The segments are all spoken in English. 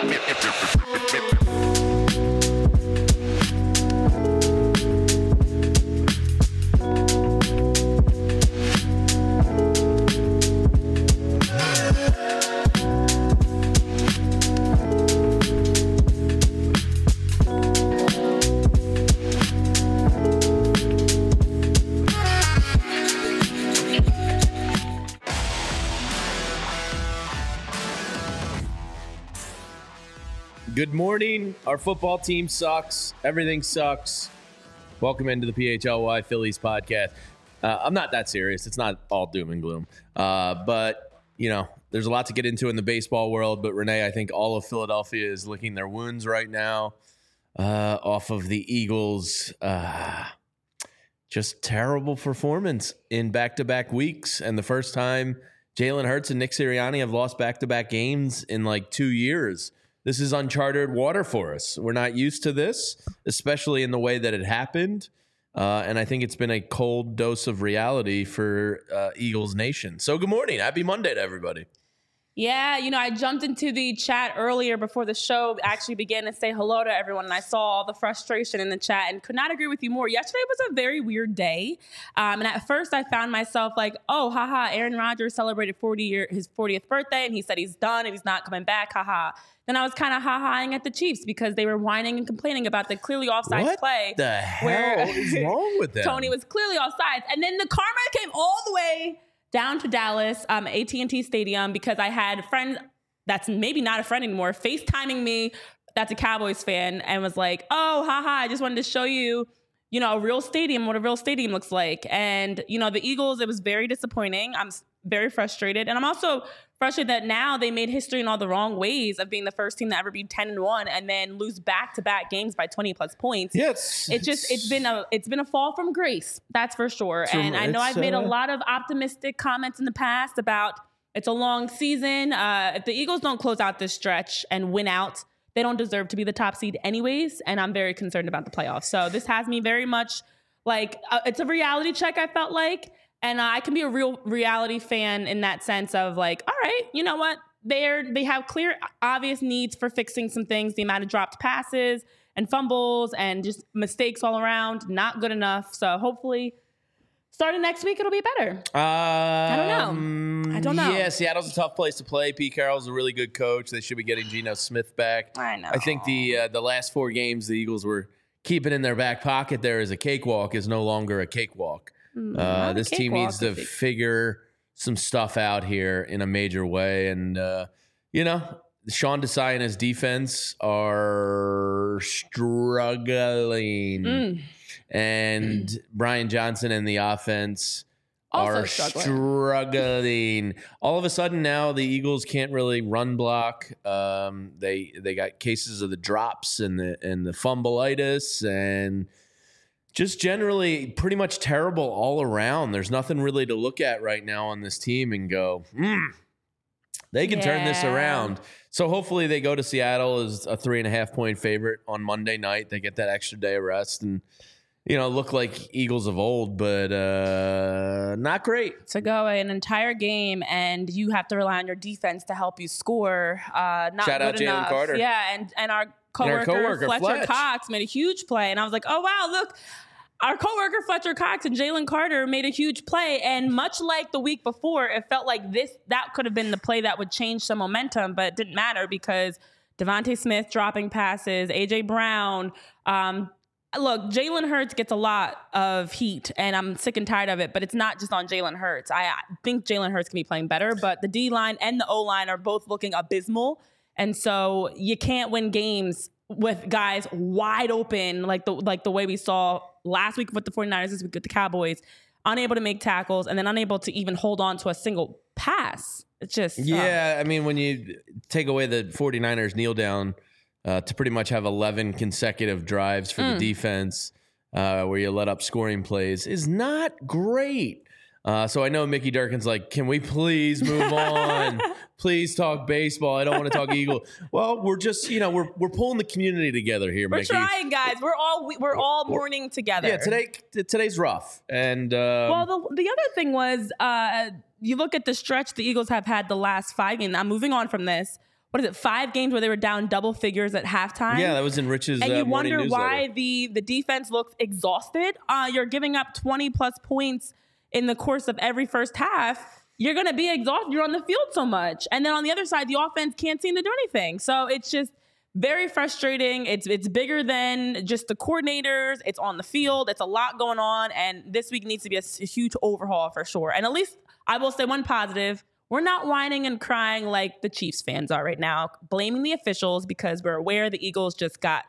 Good morning. Our football team sucks. Everything sucks. Welcome into the PHLY Phillies podcast. Uh, I'm not that serious. It's not all doom and gloom. Uh, but, you know, there's a lot to get into in the baseball world. But, Renee, I think all of Philadelphia is licking their wounds right now uh, off of the Eagles' uh, just terrible performance in back to back weeks. And the first time Jalen Hurts and Nick Sirianni have lost back to back games in like two years this is uncharted water for us. We're not used to this, especially in the way that it happened. Uh, and I think it's been a cold dose of reality for uh, Eagles Nation. So, good morning. Happy Monday to everybody. Yeah, you know, I jumped into the chat earlier before the show actually began to say hello to everyone, and I saw all the frustration in the chat and could not agree with you more. Yesterday was a very weird day, um, and at first I found myself like, "Oh, haha!" Aaron Rodgers celebrated 40 year his 40th birthday, and he said he's done and he's not coming back, haha. Then I was kind of ha-haing at the Chiefs because they were whining and complaining about the clearly offside what play. the hell is wrong with that? Toney was clearly offside, and then the karma came all the way down to Dallas, um, AT&T Stadium, because I had a friend that's maybe not a friend anymore, FaceTiming me. That's a Cowboys fan, and was like, "Oh, haha! I just wanted to show you." You know, a real stadium, what a real stadium looks like. And, you know, the Eagles, it was very disappointing. I'm very frustrated. And I'm also frustrated that now they made history in all the wrong ways of being the first team to ever be 10 and 1 and then lose back to back games by 20 plus points. Yes. It's just it's been a it's been a fall from grace. That's for sure. and I know I've made a uh, lot of optimistic comments in the past about it's a long season. Uh, if the Eagles don't close out this stretch and win out, they don't deserve to be the top seed anyways, and I'm very concerned about the playoffs. So this has me very much like uh, it's a reality check I felt like and I can be a real reality fan in that sense of like, all right, you know what? They're they have clear, obvious needs for fixing some things. The amount of dropped passes and fumbles and just mistakes all around, not good enough. So hopefully, starting next week, it'll be better. Um, I don't know. I don't know. Yeah, Seattle's a tough place to play. Pete Carroll's a really good coach. They should be getting Geno Smith back. I know. I think the uh, the last four games the Eagles were keeping in their back pocket there is a cakewalk is no longer a cakewalk. Mm, uh, this team needs to figure some stuff out here in a major way. And, uh, you know, Sean Desai and his defense are struggling. Mm. And mm. Brian Johnson and the offense also are struggling. struggling. All of a sudden now the Eagles can't really run block. Um, they they got cases of the drops and the and the fumbleitis and – just generally pretty much terrible all around. There's nothing really to look at right now on this team and go, hmm, they can yeah. turn this around. So hopefully they go to Seattle as a three and a half point favorite on Monday night. They get that extra day of rest and you know look like Eagles of old, but uh, not great to go an entire game and you have to rely on your defense to help you score. Uh, not Shout good out Jalen enough. Carter. Yeah, and and our coworker, co-worker Fletcher Fletch. Cox made a huge play, and I was like, oh wow, look our coworker Fletcher Cox and Jalen Carter made a huge play, and much like the week before, it felt like this that could have been the play that would change some momentum, but it didn't matter because DeVonta Smith dropping passes, AJ Brown. Um, look, Jalen Hurts gets a lot of heat, and I'm sick and tired of it. But it's not just on Jalen Hurts. I think Jalen Hurts can be playing better, but the D line and the O line are both looking abysmal, and so you can't win games with guys wide open like the like the way we saw last week with the 49ers, this week with the Cowboys, unable to make tackles and then unable to even hold on to a single pass. It's just yeah. Uh, I mean, when you take away the 49ers kneel down uh, to pretty much have 11 consecutive drives for mm. the defense, uh, where you let up scoring plays, is not great. Uh, so I know Mickey Durkin's like, can we please move on? please talk baseball. I don't want to talk Eagle. Well, we're just, you know, we're we're pulling the community together here. We're Mickey. trying, guys. We're all we're all mourning together. Yeah, today today's rough. And um, well, the the other thing was, uh, you look at the stretch the Eagles have had the last five games. I'm moving on from this. What is it? Five games where they were down double figures at halftime. Yeah, that was in Rich's. And uh, you wonder newsletter. why the the defense looks exhausted. Uh, you're giving up 20 plus points in the course of every first half, you're going to be exhausted. You're on the field so much. And then on the other side, the offense can't seem to do anything. So it's just very frustrating. It's it's bigger than just the coordinators. It's on the field. It's a lot going on and this week needs to be a, a huge overhaul for sure. And at least I will say one positive, we're not whining and crying like the Chiefs fans are right now, blaming the officials because we're aware the Eagles just got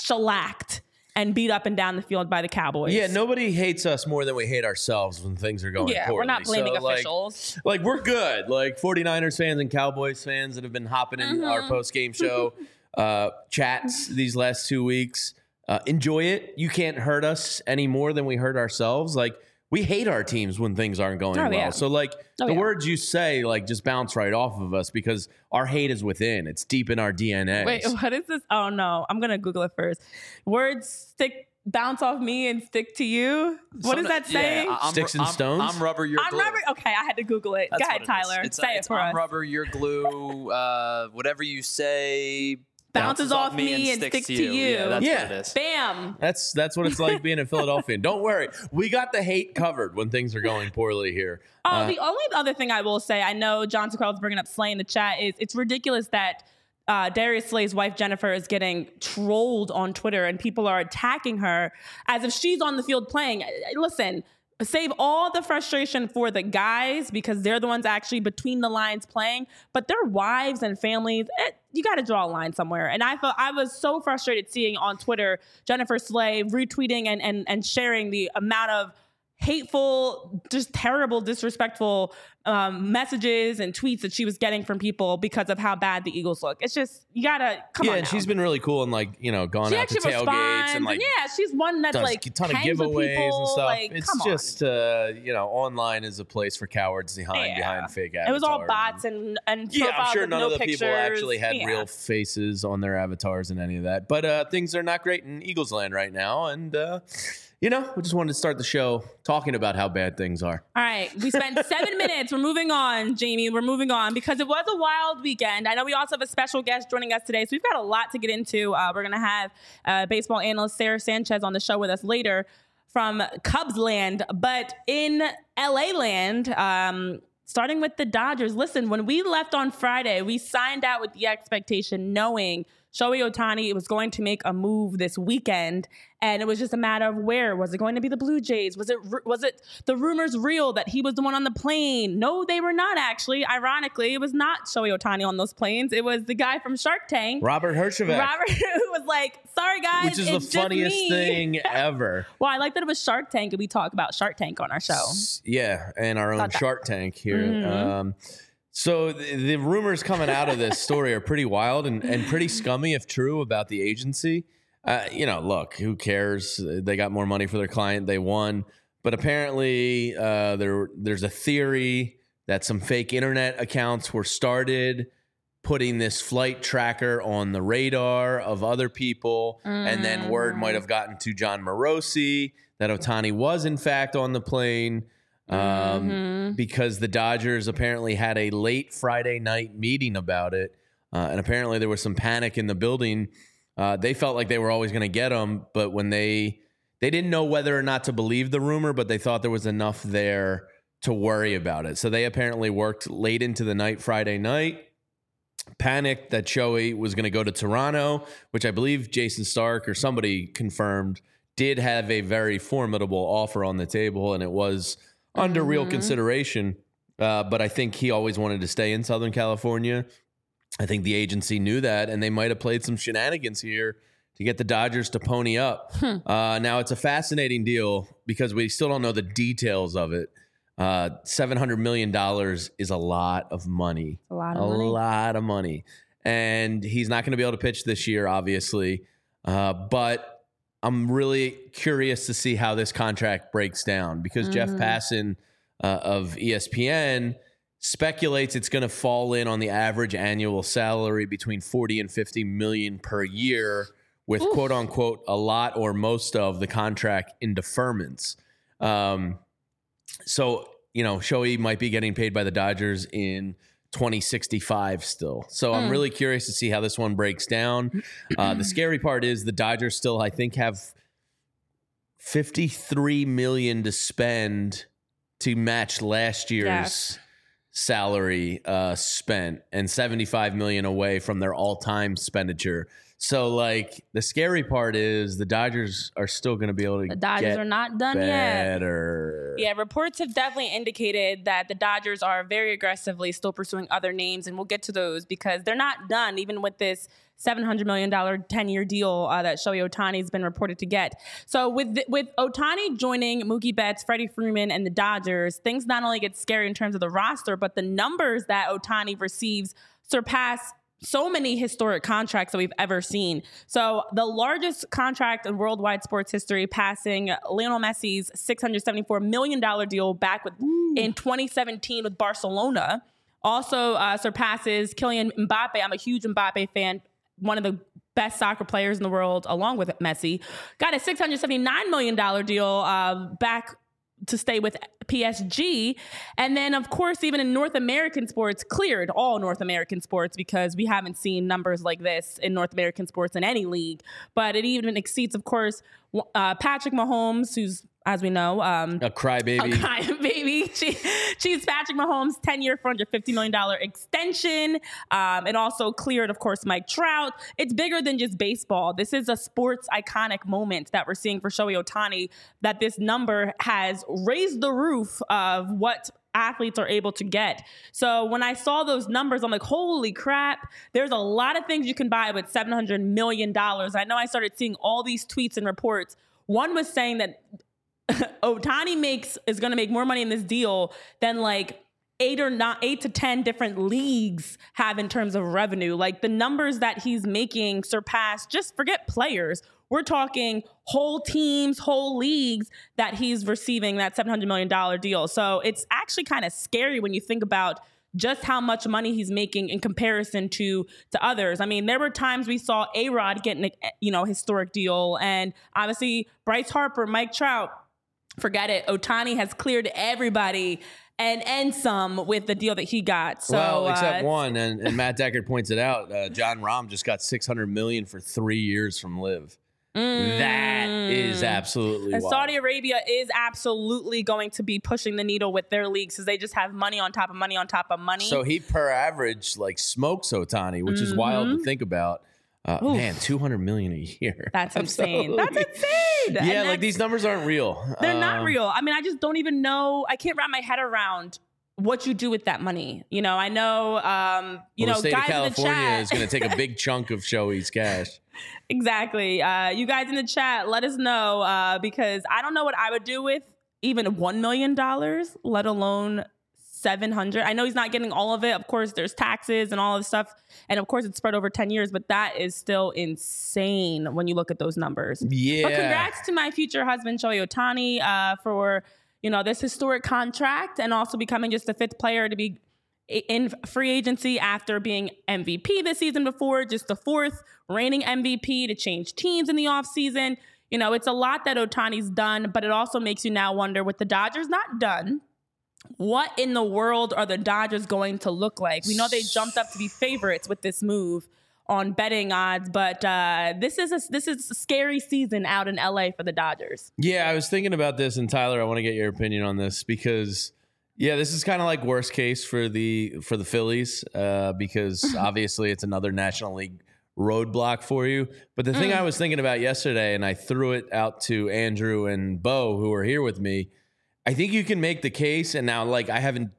shellacked and beat up and down the field by the Cowboys. Yeah, nobody hates us more than we hate ourselves when things are going yeah, poorly. we're not blaming so, officials. Like, like, we're good. Like 49ers fans and Cowboys fans that have been hopping in mm-hmm. our post-game show uh, chats these last two weeks. Uh, enjoy it. You can't hurt us any more than we hurt ourselves. Like we hate our teams when things aren't going oh, well. Yeah. So like oh, the yeah. words you say like just bounce right off of us because our hate is within. It's deep in our DNA. Wait, what is this? Oh no, I'm gonna Google it first. Words stick bounce off me and stick to you. What Some, is that saying? Yeah, Sticks and I'm, stones. I'm rubber. You're I'm glue. rubber. Okay, I had to Google it. That's Go ahead, Tyler. It's, say it's, it for I'm us. rubber. You're glue. Uh, whatever you say bounces, off, off me and, sticks, sticks to you. you. Yeah, that's yeah. what it is. Bam. That's that's what it's like being a Philadelphian. Don't worry, we got the hate covered when things are going poorly here. Oh, uh, the only other thing I will say, I know John Carl's bringing up Slay in the chat is it's ridiculous that. Uh, Darius Slay's wife Jennifer is getting trolled on Twitter, and people are attacking her as if she's on the field playing. Listen, save all the frustration for the guys because they're the ones actually between the lines playing, but their wives and families, it, eh, you got to draw a line somewhere. And I felt I was so frustrated seeing on Twitter Jennifer Slay retweeting and and and sharing the amount of hateful, just terrible, disrespectful um, messages and tweets that she was getting from people because of how bad the Eagles look. It's just you gotta come yeah, on. Yeah, she's been really cool and like you know gone she out to tailgates and like yeah, she's one that's like a ton of giveaways and stuff. Like, it's just uh, you know online is a place for cowards behind yeah. behind fake avatars. It was all bots and and yeah, I'm sure none no of the pictures. people actually had yeah. real faces on their avatars and any of that. But uh, things are not great in Eagles land right now, and. Uh, you know, we just wanted to start the show talking about how bad things are. All right. We spent seven minutes. We're moving on, Jamie. We're moving on because it was a wild weekend. I know we also have a special guest joining us today. So we've got a lot to get into. Uh, we're going to have uh, baseball analyst Sara Sanchez on the show with us later from Cubs land. But in LA land, um, starting with the Dodgers, listen, when we left on Friday, we signed out with the expectation knowing – Shohei Ohtani was going to make a move this weekend, and it was just a matter of where was it going to be the Blue Jays? Was it was it the rumors real that he was the one on the plane? No, they were not actually. Ironically, it was not Shohei Ohtani on those planes. It was the guy from Shark Tank, Robert Herjavec. Robert, who was like, "Sorry guys, which is the funniest thing ever." well, I like that it was Shark Tank, and we talk about Shark Tank on our show. Yeah, and our own Shark Tank here. Mm-hmm. Um, so the, the, rumors coming out of this story are pretty wild and, and pretty scummy, if true, about the agency. Uh, you know, look, who cares? They got more money for their client, they won. But apparently, uh, there there's a theory that some fake internet accounts were started putting this flight tracker on the radar of other people, mm. and then word might have gotten to Jon Morosi that Ohtani was in fact on the plane um, mm-hmm. because the Dodgers apparently had a late Friday night meeting about it. Uh, and apparently there was some panic in the building. Uh, they felt like they were always going to get him, but when they they didn't know whether or not to believe the rumor, but they thought there was enough there to worry about it. So they apparently worked late into the night Friday night. Panicked that Shohei was going to go to Toronto, which I believe Jayson Stark or somebody confirmed did have a very formidable offer on the table, and it was under mm-hmm. real consideration. Uh, but I think he always wanted to stay in Southern California. I think the agency knew that, and they might have played some shenanigans here to get the Dodgers to pony up. Hmm. Uh, now it's a fascinating deal because we still don't know the details of it. Uh, seven hundred million dollars is a lot of money. A lot of a money. lot of money, and he's not going to be able to pitch this year, obviously. Uh, but I'm really curious to see how this contract breaks down because Jeff Mhm. Passan uh, of ESPN speculates it's going to fall in on the average annual salary between 40 and 50 million per year with Oof. quote unquote a lot or most of the contract in deferments. Um, so, you know, Shohei might be getting paid by the Dodgers in 2065 still. So I'm Hmm. really curious to see how this one breaks down. Uh, the scary part is the Dodgers still, I think, have 53 million to spend to match last year's salary uh, spent and 75 million away from their all-time expenditure. So like the scary part is the Dodgers are still going to be able to The Dodgers get are not done yet. Yeah, reports have definitely indicated that the Dodgers are very aggressively still pursuing other names, and we'll get to those because they're not done, even with this $700 million 10 year deal uh, that Shohei Ohtani has been reported to get. So, with, the, with Ohtani joining Mookie Betts, Freddie Freeman, and the Dodgers, things not only get scary in terms of the roster, but the numbers that Ohtani receives surpass so many historic contracts that we've ever seen. So the largest contract in worldwide sports history, passing Lionel Messi's $674 million deal back with in 2017 with Barcelona. Also uh, surpasses Kylian Mbappe. I'm a huge Mbappe fan, one of the best soccer players in the world, along with Messi. Got a $679 million deal uh, back to stay with PSG. And then, of course, even in North American sports, cleared all North American sports because we haven't seen numbers like this in North American sports in any league. But it even exceeds, of course, uh, Patrick Mahomes, who's as we know, um, a crybaby. a crybaby. She, she's Patrick Mahomes' 10 year, $450 million extension. Um, it also cleared, of course, Mike Trout. It's bigger than just baseball. This is a sports iconic moment that we're seeing for Shohei Ohtani, that this number has raised the roof of what athletes are able to get. So when I saw those numbers, I'm like, holy crap, there's a lot of things you can buy with $700 million. I know I started seeing all these tweets and reports. One was saying that Ohtani makes is going to make more money in this deal than like eight or not eight to ten different leagues have in terms of revenue. Like the numbers that he's making surpass just forget players. We're talking whole teams, whole leagues that he's receiving that $700 million deal. So it's actually kind of scary when you think about just how much money he's making in comparison to to others. I mean, there were times we saw A Rod getting a you know historic deal, and obviously Bryce Harper, Mike Trout. Forget it. Ohtani has cleared everybody and and some with the deal that he got. So well, except uh, one, and, and Matt Deckard points it out. Uh, Jon Rahm just got six hundred million for three years from LIV. That is absolutely And wild. Saudi Arabia is absolutely going to be pushing the needle with their leagues because they just have money on top of money on top of money. So he per average like smokes Ohtani, which is wild to think about. Uh. Man, two hundred million a year. that's insane. That's insane. And Yeah, like these numbers aren't real. They're not Um, real. I mean, I just don't even know. I can't wrap my head around what you do with that money. You know, I know. Um, you well, know, the state guys of California in the chat is going to take a big chunk of Shohei's cash. exactly. Uh, you guys in the chat, let us know uh, because I don't know what I would do with even one million dollars, let alone. 700. I know he's not getting all of it. Of course, there's taxes and all this stuff. And of course, it's spread over 10 years, but that is still insane when you look at those numbers. Yeah. But congrats to my future husband, Shohei Ohtani, uh, for you know this historic contract and also becoming just the fifth player to be in free agency after being MVP this season before, just the fourth reigning MVP to change teams in the offseason. You know, it's a lot that Ohtani's done, but it also makes you now wonder with the Dodgers not done, what in the world are the Dodgers going to look like? We know they jumped up to be favorites with this move on betting odds, but uh, this is a, this is a scary season out in LA for the Dodgers. Yeah, I was thinking about this, and Tyler, I want to get your opinion on this because, yeah, this is kind of like worst case for the for the Phillies uh, because obviously it's another National League roadblock for you. But the thing I was thinking about yesterday, and I threw it out to Andrew and Bo, who are here with me. I think you can make the case, and now like I haven't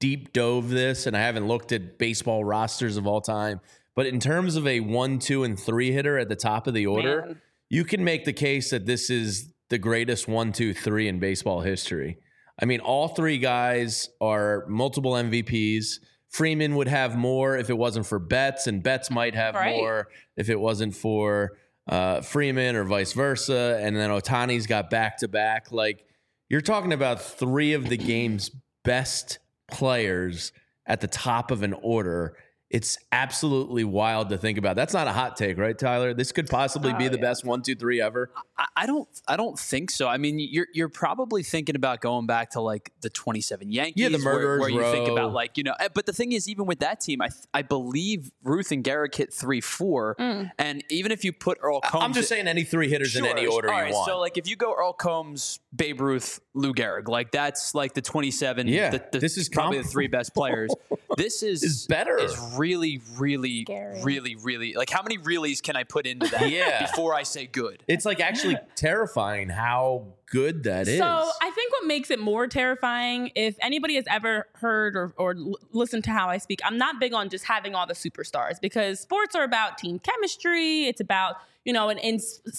deep dove this, and I haven't looked at baseball rosters of all time. But in terms of a one, two, and three hitter at the top of the order, Man. you can make the case that this is the greatest one, two, three in baseball history. I mean, all three guys are multiple MVPs. Freeman would have more if it wasn't for Betts, and Betts might have Right. more if it wasn't for uh, Freeman or vice versa. And then Ohtani's got back to back. Like you're talking about three of the game's best players at the top of an order. It's absolutely wild to think about. That's not a hot take, right, Tyler? This could possibly be Oh, the yeah. best one, two, three ever. I, I don't. I don't think so. I mean, you're you're probably thinking about going back to like the 27 Yankees, Yeah, the where- Murderers where, you think about like you know. eh, But the thing is, even with that team, I I believe Ruth and Gehrig hit three four, and even if you put Earle Combs, I'm just saying any three hitters in any order All you want. So like if you go Earle Combs, Babe Ruth, Lou Gehrig, like that's like the 27. Yeah, the, the- this is probably the three best players. This is Is better. Is really, really, Scary. really, really like how many reallys can I put into that Yeah. before I say good? it's like actually terrifying how good that is. So I think what makes it more terrifying, if anybody has ever heard or, or l- listened to how I speak, I'm not big on just having all the superstars because sports are about team chemistry. It's about you know, and in,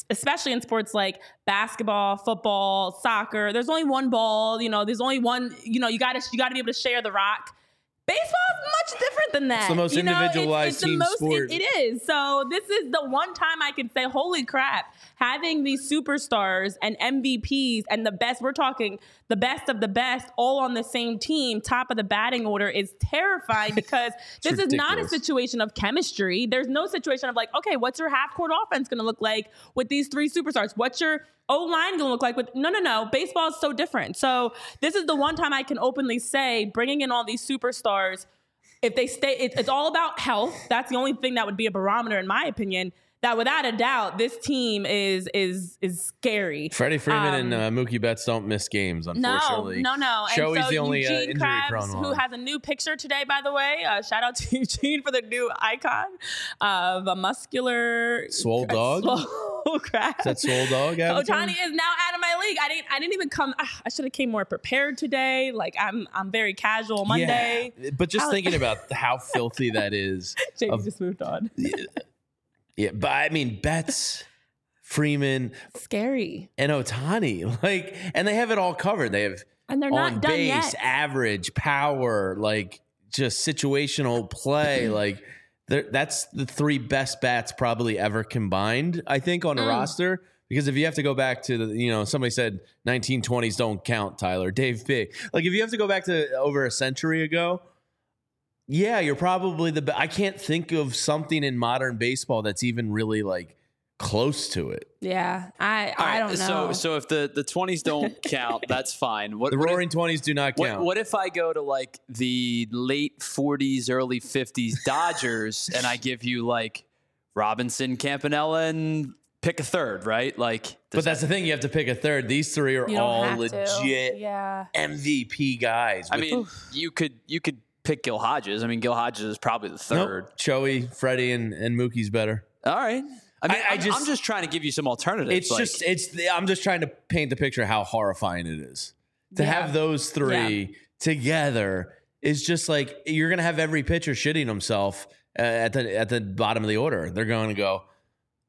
especially in sports like basketball, football, soccer. There's only one ball. You know, there's only one. You know, you got to you got to be able to share the rock. Baseball is much different than that. It's the most You know, individualized it's the team most- sport. it- it is. So this is the one time I can say, holy crap, having these superstars and MVPs and the best, we're talking the best of the best all on the same team, top of the batting order is terrifying because this is not a situation of chemistry. There's no situation of like, okay, what's your half court offense going to look like with these three superstars? What's your O line going to look like with no, no, no. Baseball is so different. So this is the one time I can openly say bringing in all these superstars if they stay, it, it's all about health. That's the only thing that would be a barometer, in my opinion. That without a doubt, this team is is is scary. Freddie Freeman and Um, uh, Mookie Betts don't miss games, No, unfortunately. no, no. And Joey's so the only uh, injury Krabs, prone who has a new picture today, by the way. Uh, shout out to Eugene for the new icon of a muscular Swole dog? Swole Krabs. Is that Soul Dog? Ohtani is now out of my league. I didn't. I didn't even come. ah, I should have came more prepared today. Like I'm. I'm very casual Monday. Yeah, but just thinking about how filthy that is. Jamie just moved on. Yeah, but I mean, Betts, Freeman, Scary, and Ohtani, like, and they have it all covered. They have and they're on not done base, yet. average, power, like just situational play. like that's the three best bats probably ever combined. I think on a Mm. roster. Because if you have to go back to the, you know, somebody said 1920s don't count, Tyler, Dave Big. Like if you have to go back to over a century ago, yeah, you're probably the. Be- I can't think of something in modern baseball that's even really like close to it. Yeah, I All I right, don't know. So so if the the 20s don't count, that's fine. What The what if- Roaring Twenties do not count. what if I go to like the late 40s, early 50s Dodgers and I give you like Robinson, Campanella, and pick a third, right? Like, but that's the thing. You have to pick a third. These three are all have to. legit Yeah. MVP guys. I with- mean, you could you could pick Gil Hodges. I mean, Gil Hodges is probably the Nope. third. Joey, Freddie, and, and Mookie's better. All right. I mean, I- I I, am just- I'm just trying to give you some alternatives. It's like- just it's. The, I'm just trying to paint the picture how horrifying it is to Yeah. have those three together. Is just like you're gonna have every pitcher shitting himself uh, at the at the bottom of the order. They're going to go.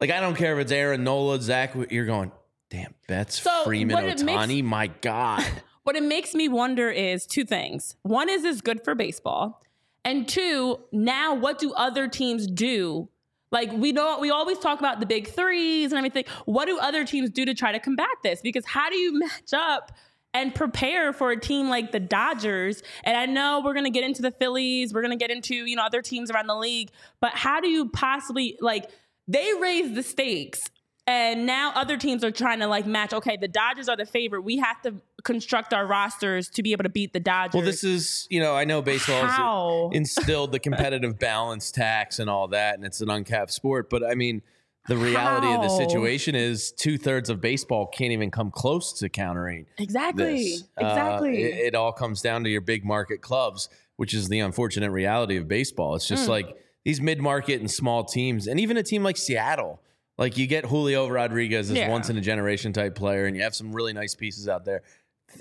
Like I don't care if it's Aaron Nola, Zach. You're going. Damn, Betts, So, Freeman, what it makes- Ohtani. my God. What it makes me wonder is two things. One is is good for baseball, and two, now what do other teams do? Like we don't we always talk about the big threes and everything. What do other teams do to try to combat this? Because how do you match up and prepare for a team like the Dodgers? And I know we're gonna get into the Phillies, we're gonna get into, you know, other teams around the league, but how do you possibly like they raise the stakes and now other teams are trying to like match. Okay, the Dodgers are the favorite. We have to construct our rosters to be able to beat the Dodgers. Well, this is you know I know baseball has How? instilled the competitive balance tax and all that, and it's an uncapped sport. But I mean, the reality of the situation is two thirds of baseball can't even come close to countering exactly, this. Uh, exactly. it, it all comes down to your big market clubs, which is the unfortunate reality of baseball. It's just like these mid market and small teams, and even a team like Seattle. Like you get Julio Rodriguez as Yeah. once in a generation type player, and you have some really nice pieces out there.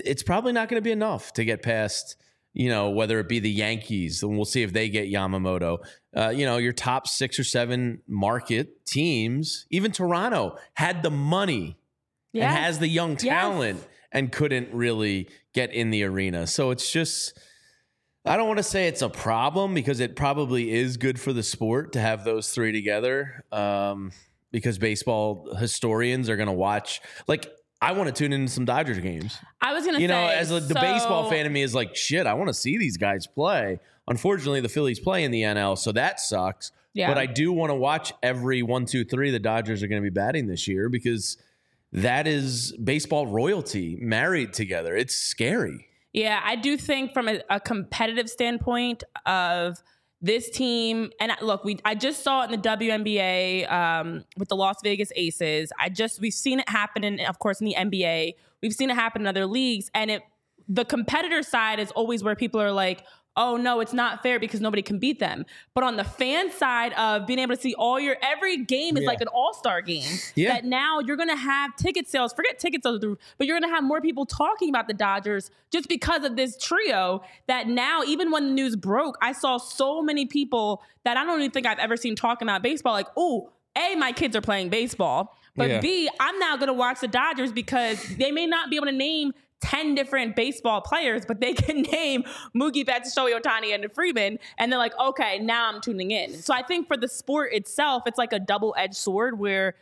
It's probably not going to be enough to get past, you know, whether it be the Yankees, and we'll see if they get Yamamoto. Uh, you know, your top six or seven market teams, even Toronto had the money Yes. and has the young Yes. talent and couldn't really get in the arena. So it's just I don't want to say it's a problem because it probably is good for the sport to have those three together. Um, because baseball historians are going to watch. Like, I want to tune into some Dodgers games. I was going to, you know, as a, the so, baseball fan of me is like, shit, I want to see these guys play. Unfortunately, the Phillies play in the NL, so that sucks. Yeah. But I do want to watch every one, two, three the Dodgers are going to be batting this year because that is baseball royalty married together. It's scary. Yeah, I do think from a, a competitive standpoint of this team, and look, we I just saw it in the WNBA um, with the Las Vegas Aces. I just we've seen it happen, in, of course, in the NBA. We've seen it happen in other leagues, and it the competitor side is always where people are like, oh no, it's not fair because nobody can beat them. But on the fan side of being able to see all your every game is yeah. like an all-star game. Yeah. That now you're gonna have ticket sales, forget ticket sales, but you're gonna have more people talking about the Dodgers just because of this trio that now, even when the news broke, I saw so many people that I don't even think I've ever seen talking about baseball, like, oh, A, my kids are playing baseball. But yeah. B, I'm now going to watch the Dodgers because they may not be able to name 10 different baseball players, but they can name Mookie Betts, Shohei Ohtani, and Freeman. And they're like, okay, now I'm tuning in. So I think for the sport itself, it's like a double edged sword where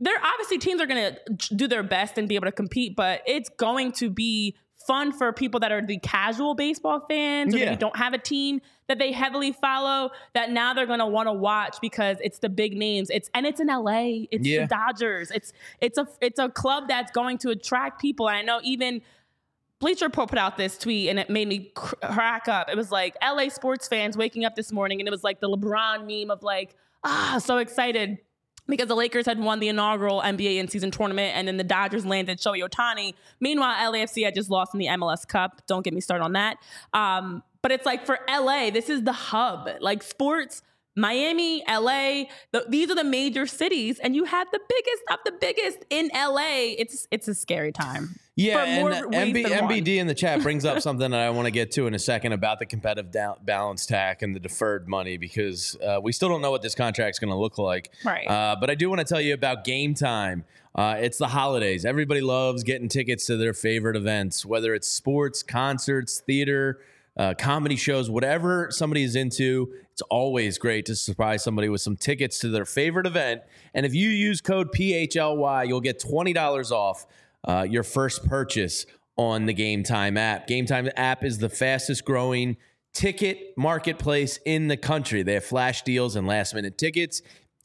there obviously teams are going to do their best and be able to compete, but it's going to be fun for people that are the casual baseball fans or yeah. maybe don't have a team that they heavily follow that now they're going to want to watch because it's the big names it's and it's in LA it's yeah. the Dodgers it's it's a it's a club that's going to attract people and I know even Bleacher Report put out this tweet and it made me crack up. It was like LA sports fans waking up this morning and it was like the LeBron meme of like, ah, so excited because the Lakers had won the inaugural NBA in season tournament and then the Dodgers landed Shohei Ohtani. Meanwhile, LAFC had just lost in the MLS Cup. Don't get me started on that. Um, but it's like for LA, this is the hub. Like sports Miami, LA, the, these are the major cities, and you have the biggest of the biggest in LA. It's it's a scary time. Yeah, and MB, MBD in the chat brings up something that I want to get to in a second about the competitive da- balance tack and the deferred money because uh, we still don't know what this contract is going to look like. Right. Uh, but I do want to tell you about Game Time. Uh, it's the holidays. Everybody loves getting tickets to their favorite events, whether it's sports, concerts, theater uh, comedy shows, whatever somebody is into. It's always great to surprise somebody with some tickets to their favorite event. And if you use code PHLY, you'll get $20 off uh, your first purchase on the Game Time app. Game Time app is the fastest growing ticket marketplace in the country. They have flash deals and last minute tickets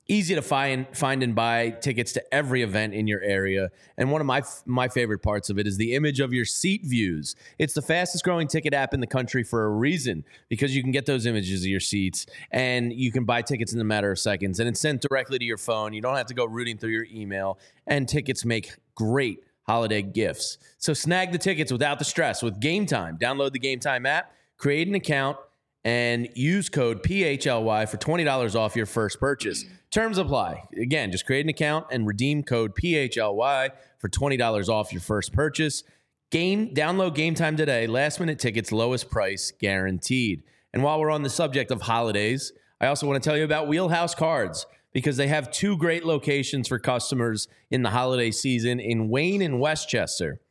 easy to find find and buy tickets to every event in your area and one of my my favorite parts of it is the image of your seat views it's the fastest growing ticket app in the country for a reason because you can get those images of your seats and you can buy tickets in a matter of seconds and it's sent directly to your phone you don't have to go rooting through your email and tickets make great holiday gifts so snag the tickets without the stress with game time download the game time app create an account and use code PHLY for $20 off your first purchase. Terms apply. Again, just create an account and redeem code PHLY for $20 off your first purchase. Game download game time today. Last minute tickets, lowest price guaranteed. And while we're on the subject of holidays, I also want to tell you about Wheelhouse Cards because they have two great locations for customers in the holiday season in Wayne and Westchester.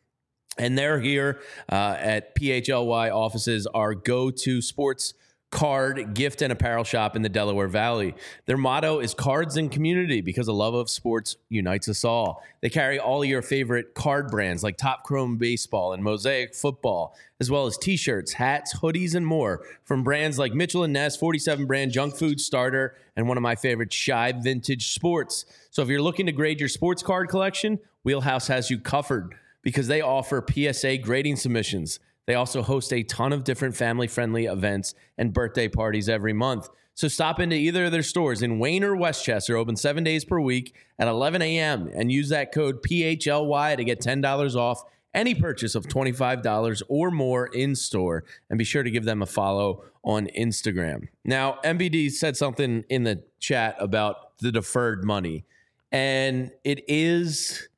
And they're here uh, at PHLY offices, our go to sports card, gift, and apparel shop in the Delaware Valley. Their motto is cards and community because a love of sports unites us all. They carry all your favorite card brands like Topps Chrome Baseball and Mosaic Football, as well as t shirts, hats, hoodies, and more from brands like Mitchell and Ness, 47 brand junk food starter, and one of my favorite Shibe Vintage Sports. So if you're looking to grade your sports card collection, Wheelhouse has you covered because they offer PSA grading submissions. They also host a ton of different family friendly events and birthday parties every month. So stop into either of their stores in Wayne or Westchester, open seven days per week at 11 a.m., and use that code PHLY to get $10 off any purchase of $25 or more in store. And be sure to give them a follow on Instagram. Now, MBD said something in the chat about the deferred money, and it is.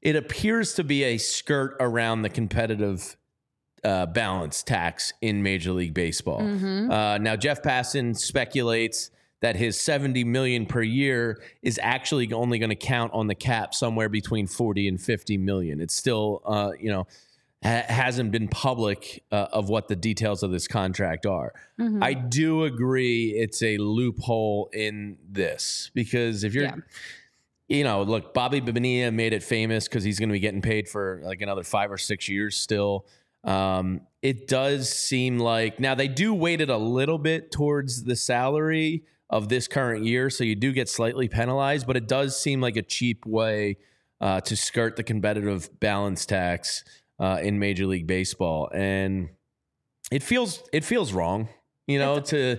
It appears to be a skirt around the competitive uh, balance tax in Major League Baseball. Mm-hmm. Uh, now, Jeff Passan speculates that his 70 million per year is actually only going to count on the cap somewhere between 40 and 50 million. It's still, uh, you know, ha- hasn't been public uh, of what the details of this contract are. Mm-hmm. I do agree it's a loophole in this because if you're, yeah. you know, look, Bobby Bonilla made it famous because he's going to be getting paid for like another five or six years still. Um, it does seem like now they do weight it a little bit towards the salary of this current year, so you do get slightly penalized, but it does seem like a cheap way uh, to skirt the competitive balance tax uh, in Major League Baseball, and it feels it feels wrong, you know, to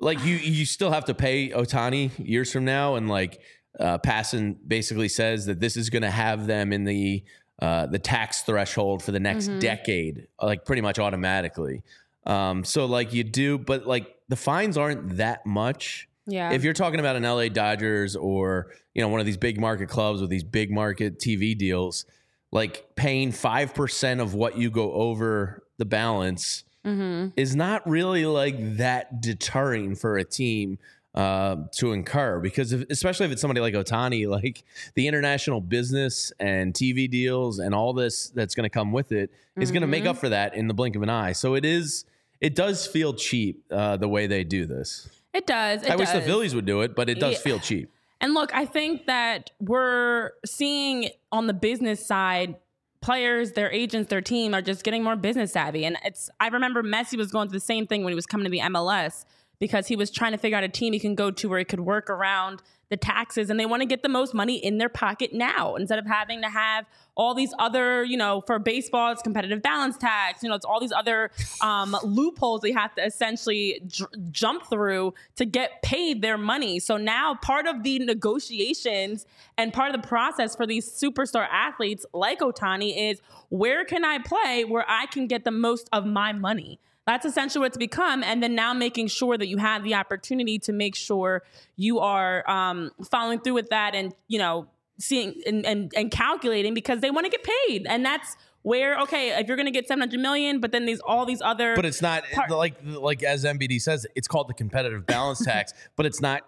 like you you still have to pay Ohtani years from now, and like uh, Passan basically says that this is going to have them in the uh, the tax threshold for the next mm-hmm. decade, like pretty much automatically. Um, so like you do, but like the fines aren't that much. Yeah. If you're talking about an LA Dodgers or, you know, one of these big market clubs with these big market TV deals, like paying 5% of what you go over the balance mm-hmm. is not really like that deterring for a team uh, to incur because if, especially if it's somebody like Ohtani, like the international business and TV deals and all this that's going to come with it is mm-hmm. going to make up for that in the blink of an eye. So it is it does feel cheap uh, the way they do this. It does. It I does. wish the Phillies would do it, but it does yeah. feel cheap. And look, I think that we're seeing on the business side, players, their agents, their team are just getting more business savvy. And it's I remember Messi was going through the same thing when he was coming to the MLS because he was trying to figure out a team he can go to where he could work around the taxes and they want to get the most money in their pocket now instead of having to have all these other, you know, for baseball, it's competitive balance tax, you know, it's all these other um, loopholes they have to essentially jump through to get paid their money. So now part of the negotiations and part of the process for these superstar athletes like Ohtani is where can I play where I can get the most of my money? That's essentially what it's become. And then now making sure that you have the opportunity to make sure you are um, following through with that and, you know, seeing and, and, and calculating because they want to get paid. And that's where okay if you're going to get 700 million but then these all these other but it's not part- like like as mbd says it's called the competitive balance tax but it's not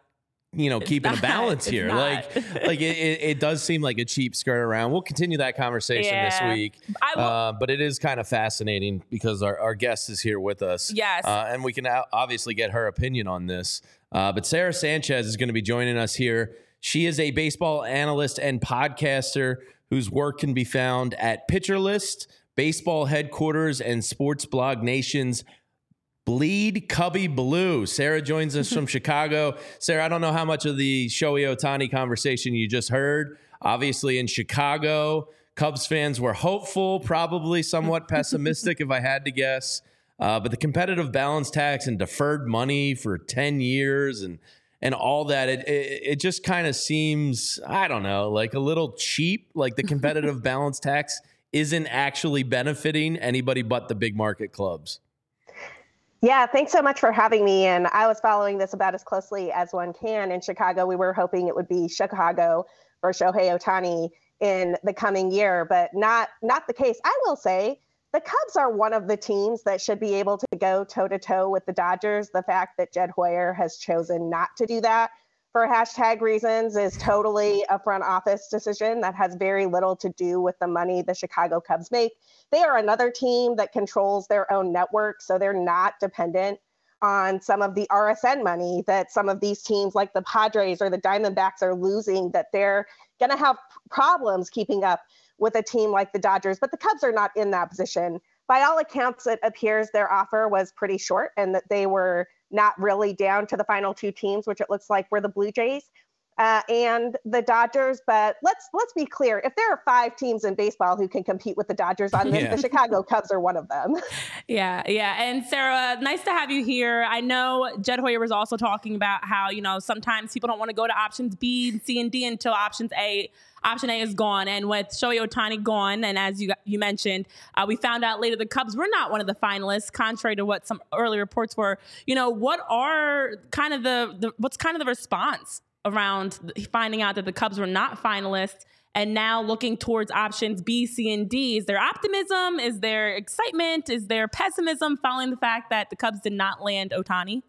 you know, keeping not, a balance here. Like, like it, it, it, does seem like a cheap skirt around. We'll continue that conversation yeah. this week. Uh, but it is kind of fascinating because our, our guest is here with us. Yes. Uh, and we can obviously get her opinion on this. Uh, but Sara Sanchez is going to be joining us here. She is a baseball analyst and podcaster whose work can be found at Pitcher List, Baseball Headquarters, and Sports Blog Nation's Bleed Cubby Blue. Sara joins us from Chicago. Sara, I don't know how much of the Shohei Ohtani conversation you just heard. Obviously, in Chicago, Cubs fans were hopeful, probably somewhat pessimistic, if I had to guess. Uh, but the competitive balance tax and deferred money for 10 years and and all that, it, it, it just kind of seems, I don't know, like a little cheap. Like the competitive balance tax isn't actually benefiting anybody but the big market clubs. Yeah, thanks so much for having me. And I was following this about as closely as one can. In Chicago, we were hoping it would be Chicago for Shohei Ohtani in the coming year, but not not the case. I will say the Cubs are one of the teams that should be able to go toe to toe with the Dodgers. The fact that Jed Hoyer has chosen not to do that for hashtag reasons is totally a front office decision that has very little to do with the money the Chicago Cubs make. They are another team that controls their own network, so they're not dependent on some of the RSN money that some of these teams like the Padres or the Diamondbacks are losing, that they're going to have problems keeping up with a team like the Dodgers. But the Cubs are not in that position. By all accounts, it appears their offer was pretty short and that they were not really down to the final two teams, which it looks like were the Blue Jays. Uh, and the Dodgers. But let's let's be clear: if there are five teams in baseball who can compete with the Dodgers on this, yeah. the Chicago Cubs are one of them. Yeah, yeah. And Sara, nice to have you here. I know Jed Hoyer was also talking about how you know sometimes people don't want to go to options B, C, and D until options A. Option A is gone, and with Shohei Ohtani gone, and as you you mentioned, uh, we found out later the Cubs were not one of the finalists, contrary to what some early reports were. You know, what are kind of the, the what's kind of the response around finding out that the Cubs were not finalists and now looking towards options B, C, and D. Is there optimism? Is there excitement? Is there pessimism following the fact that the Cubs did not land Ohtani?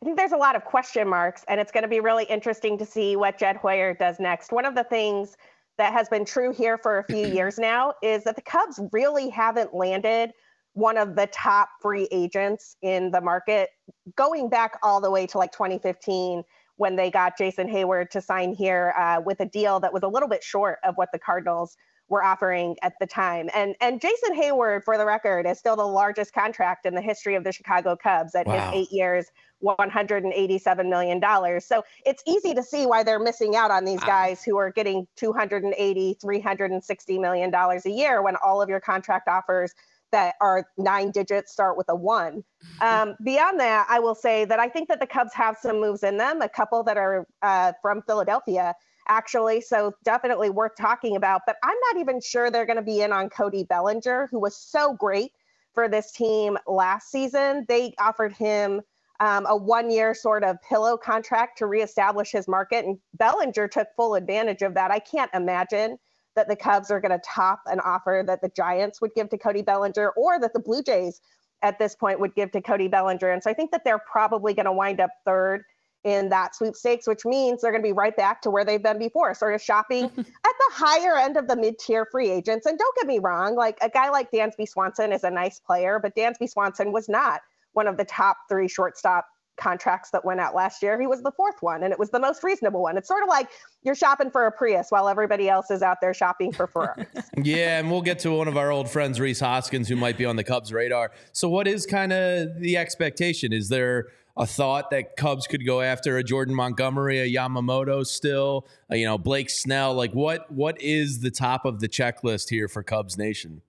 I think there's a lot of question marks, and it's going to be really interesting to see what Jed Hoyer does next. One of the things that has been true here for a few years now is that the Cubs really haven't landed one of the top free agents in the market going back all the way to like 2015 when they got Jason Heyward to sign here uh, with a deal that was a little bit short of what the Cardinals were offering at the time. And and Jason Heyward, for the record, is still the largest contract in the history of the Chicago Cubs at wow. his eight years, $187 million. So it's easy to see why they're missing out on these wow. guys who are getting 280, 360 million dollars a year when all of your contract offers that are nine digits start with a one. Um, beyond that, I will say that I think that the Cubs have some moves in them, a couple that are uh, from Philadelphia, actually. So definitely worth talking about. But I'm not even sure they're going to be in on Cody Bellinger, who was so great for this team last season. They offered him. Um, a one year sort of pillow contract to reestablish his market. And Bellinger took full advantage of that. I can't imagine that the Cubs are going to top an offer that the Giants would give to Cody Bellinger or that the Blue Jays at this point would give to Cody Bellinger. And so I think that they're probably going to wind up third in that sweepstakes, which means they're going to be right back to where they've been before, sort of shopping at the higher end of the mid tier free agents. And don't get me wrong, like a guy like Dansby Swanson is a nice player, but Dansby Swanson was not one of the top three shortstop contracts that went out last year. He was the fourth one, and it was the most reasonable one. It's sort of like you're shopping for a Prius while everybody else is out there shopping for Ferraris. yeah, and we'll get to one of our old friends, Rhys Hoskins, who might be on the Cubs' radar. So, what is kind of the expectation? Is there a thought that Cubs could go after a Jordan Montgomery, a Yamamoto still, uh, you know, Blake Snell? Like, what what is the top of the checklist here for Cubs Nation?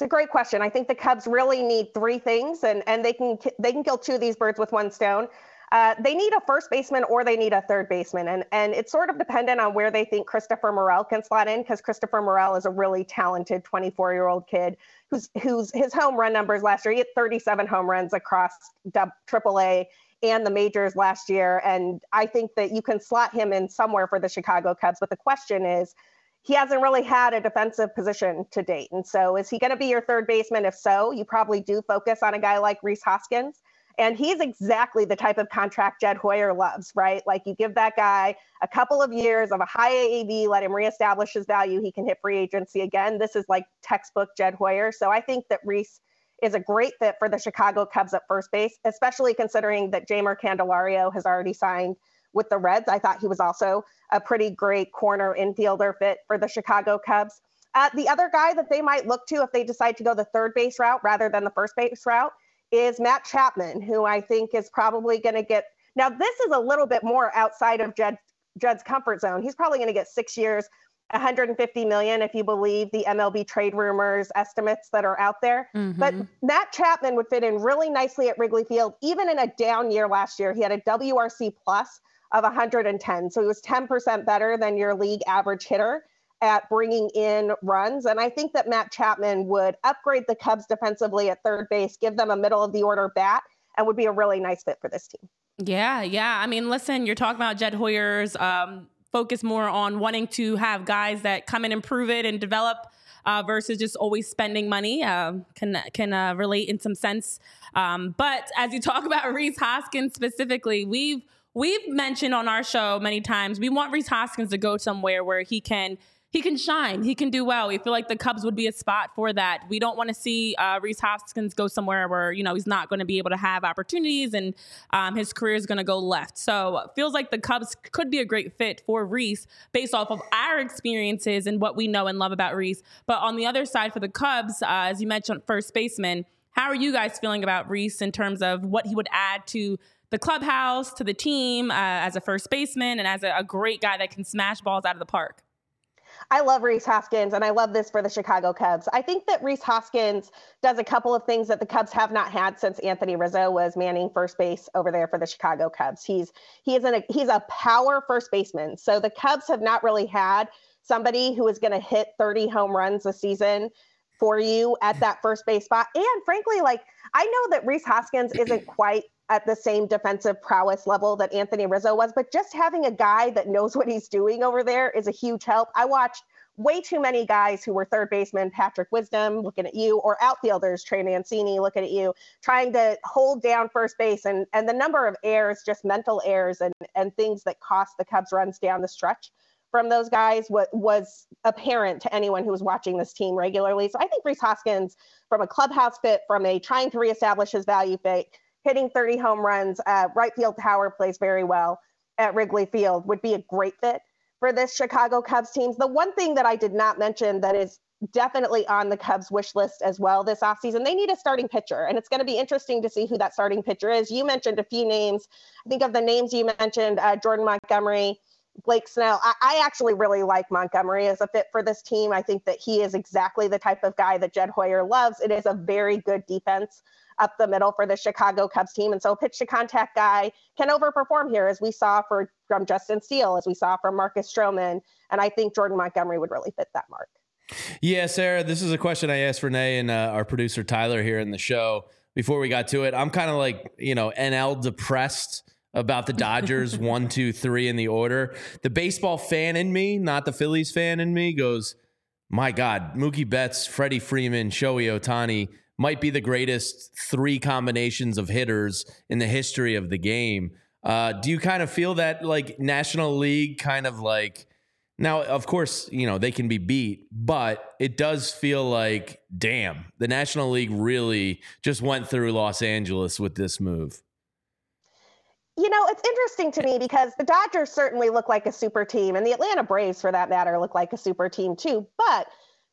It's a great question. I think the Cubs really need three things, and and they can they can kill two of these birds with one stone. Uh, they need a first baseman or they need a third baseman, and and it's sort of dependent on where they think Christopher Morel can slot in because Christopher Morel is a really talented 24 year old kid who's who's his home run numbers last year. He had 37 home runs across AAA and the majors last year, and I think that you can slot him in somewhere for the Chicago Cubs. But the question is he hasn't really had a defensive position to date. And so, is he going to be your third baseman? If so, you probably do focus on a guy like Rhys Hoskins. And he's exactly the type of contract Jed Hoyer loves, right? Like you give that guy a couple of years of a high AAV, let him reestablish his value. He can hit free agency again. This is like textbook Jed Hoyer. So I think that Rhys is a great fit for the Chicago Cubs at first base, especially considering that Jeimer Candelario has already signed with the Reds. I thought he was also a pretty great corner infielder fit for the Chicago Cubs. Uh, the other guy that they might look to if they decide to go the third base route rather than the first base route is Matt Chapman, who I think is probably going to get. Now, this is a little bit more outside of Jed, Jed's comfort zone. He's probably going to get six years, 150 million if you believe the MLB trade rumors estimates that are out there. Mm-hmm. But Matt Chapman would fit in really nicely at Wrigley Field. Even in a down year last year, he had a WRC plus of 110. So he was 10% better than your league average hitter at bringing in runs. And I think that Matt Chapman would upgrade the Cubs defensively at third base, give them a middle of the order bat, and would be a really nice fit for this team. Yeah, yeah. I mean, listen, you're talking about Jed Hoyer's um, focus more on wanting to have guys that come and prove it and develop. Uh, versus just always spending money uh, can can uh, relate in some sense. Um, but as you talk about Rhys Hoskins specifically, we've we've mentioned on our show many times we want Rhys Hoskins to go somewhere where he can he can shine. He can do well. We feel like the Cubs would be a spot for that. We don't want to see uh, Rhys Hoskins go somewhere where you know he's not going to be able to have opportunities and um, his career is going to go left. So feels like the Cubs could be a great fit for Rhys based off of our experiences and what we know and love about Rhys. But on the other side for the Cubs, uh, as you mentioned, first baseman. How are you guys feeling about Rhys in terms of what he would add to the clubhouse to the team uh, as a first baseman and as a, a great guy that can smash balls out of the park. I love Rhys Hoskins, and I love this for the Chicago Cubs. I think that Rhys Hoskins does a couple of things that the Cubs have not had since Anthony Rizzo was manning first base over there for the Chicago Cubs. He's he is a he's a power first baseman. So the Cubs have not really had somebody who is going to hit 30 home runs a season for you at that first base spot. And frankly, like I know that Rhys Hoskins isn't quite at the same defensive prowess level that Anthony Rizzo was, but just having a guy that knows what he's doing over there is a huge help. I watched way too many guys who were third baseman, Patrick Wisdom looking at you, or outfielders, Trey Mancini looking at you, trying to hold down first base and and the number of errors, just mental errors and and things that cost the Cubs runs down the stretch from those guys was, was apparent to anyone who was watching this team regularly. So I think Rhys Hoskins, from a clubhouse fit, from a trying to reestablish his value fit, hitting 30 home runs, uh, right field power plays very well at Wrigley Field, would be a great fit for this Chicago Cubs team. The one thing that I did not mention that is definitely on the Cubs wish list as well this offseason. They need a starting pitcher, and it's going to be interesting to see who that starting pitcher is. You mentioned a few names. I think of the names you mentioned, uh, Jordan Montgomery, Blake Snell. I, I, actually really like Montgomery as a fit for this team. I think that he is exactly the type of guy that Jed Hoyer loves. It is a very good defense up the middle for the Chicago Cubs team. And so pitch to contact guy can overperform here, as we saw for from Justin Steele, as we saw from Marcus Stroman. And I think Jordan Montgomery would really fit that mark. Yeah, Sara, this is a question I asked Renee and uh, our producer Tyler here in the show before we got to it. I'm kind of like, you know, NL depressed about the Dodgers one, two, three in the order. The baseball fan in me, not the Phillies fan in me, goes, my God, Mookie Betts, Freddie Freeman, Shohei Ohtani might be the greatest three combinations of hitters in the history of the game. Uh, do you kind of feel that like National League kind of like now, of course, you know, they can be beat, but it does feel like, damn, the National League really just went through Los Angeles with this move. You know, it's interesting to me because the Dodgers certainly look like a super team, and the Atlanta Braves, for that matter, look like a super team too. But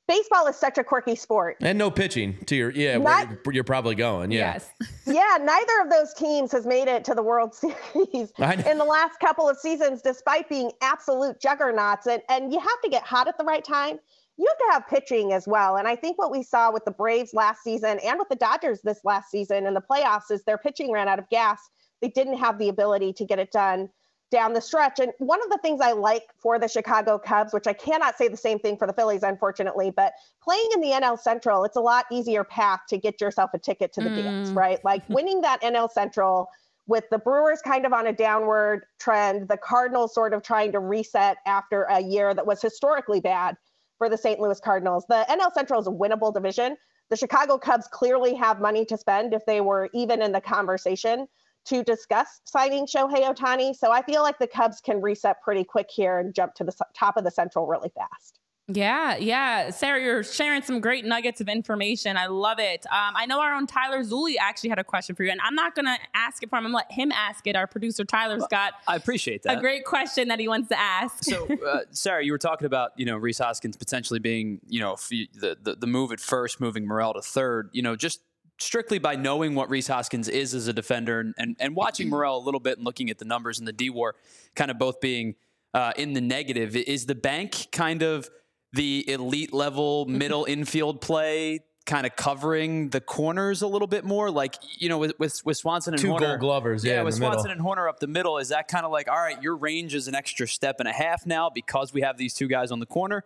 baseball is such a quirky sport. And no pitching to your yeah, Not, you're, you're, probably going. Yeah. Yes. yeah, neither of those teams has made it to the World Series in the last couple of seasons, despite being absolute juggernauts. And and you have to get hot at the right time. You have to have pitching as well. And I think what we saw with the Braves last season and with the Dodgers this last season in the playoffs is their pitching ran out of gas. They didn't have the ability to get it done down the stretch. And one of the things I like for the Chicago Cubs, which I cannot say the same thing for the Phillies, unfortunately, but playing in the NL Central, it's a lot easier path to get yourself a ticket to the mm. dance, right? Like winning that NL Central with the Brewers kind of on a downward trend, the Cardinals sort of trying to reset after a year that was historically bad for the St. Louis Cardinals. The NL Central is a winnable division. The Chicago Cubs clearly have money to spend if they were even in the conversation to discuss signing Shohei Ohtani. So I feel like the Cubs can reset pretty quick here and jump to the top of the Central really fast. Yeah, yeah. Sara, you're sharing some great nuggets of information. I love it. Um, I know our own Tyler Zulli actually had a question for you, and I'm not going to ask it for him. I'm going to let him ask it. Our producer Tyler's well, got I appreciate that. a great question that he wants to ask. So, uh, Sara, you were talking about, you know, Rhys Hoskins potentially being, you know, the, the, the move at first, moving Morel to third. You know, just strictly by knowing what Rhys Hoskins is as a defender and, and, and watching Morel a little bit and looking at the numbers and the D war kind of both being uh, in the negative, is the bank kind of the elite level middle infield play kind of covering the corners a little bit more? Like you know with with, with Swanson and two Hoerner, gold glovers yeah, yeah with Swanson middle. and Hoerner up the middle is that kind of like all right your range is an extra step and a half now because we have these two guys on the corner?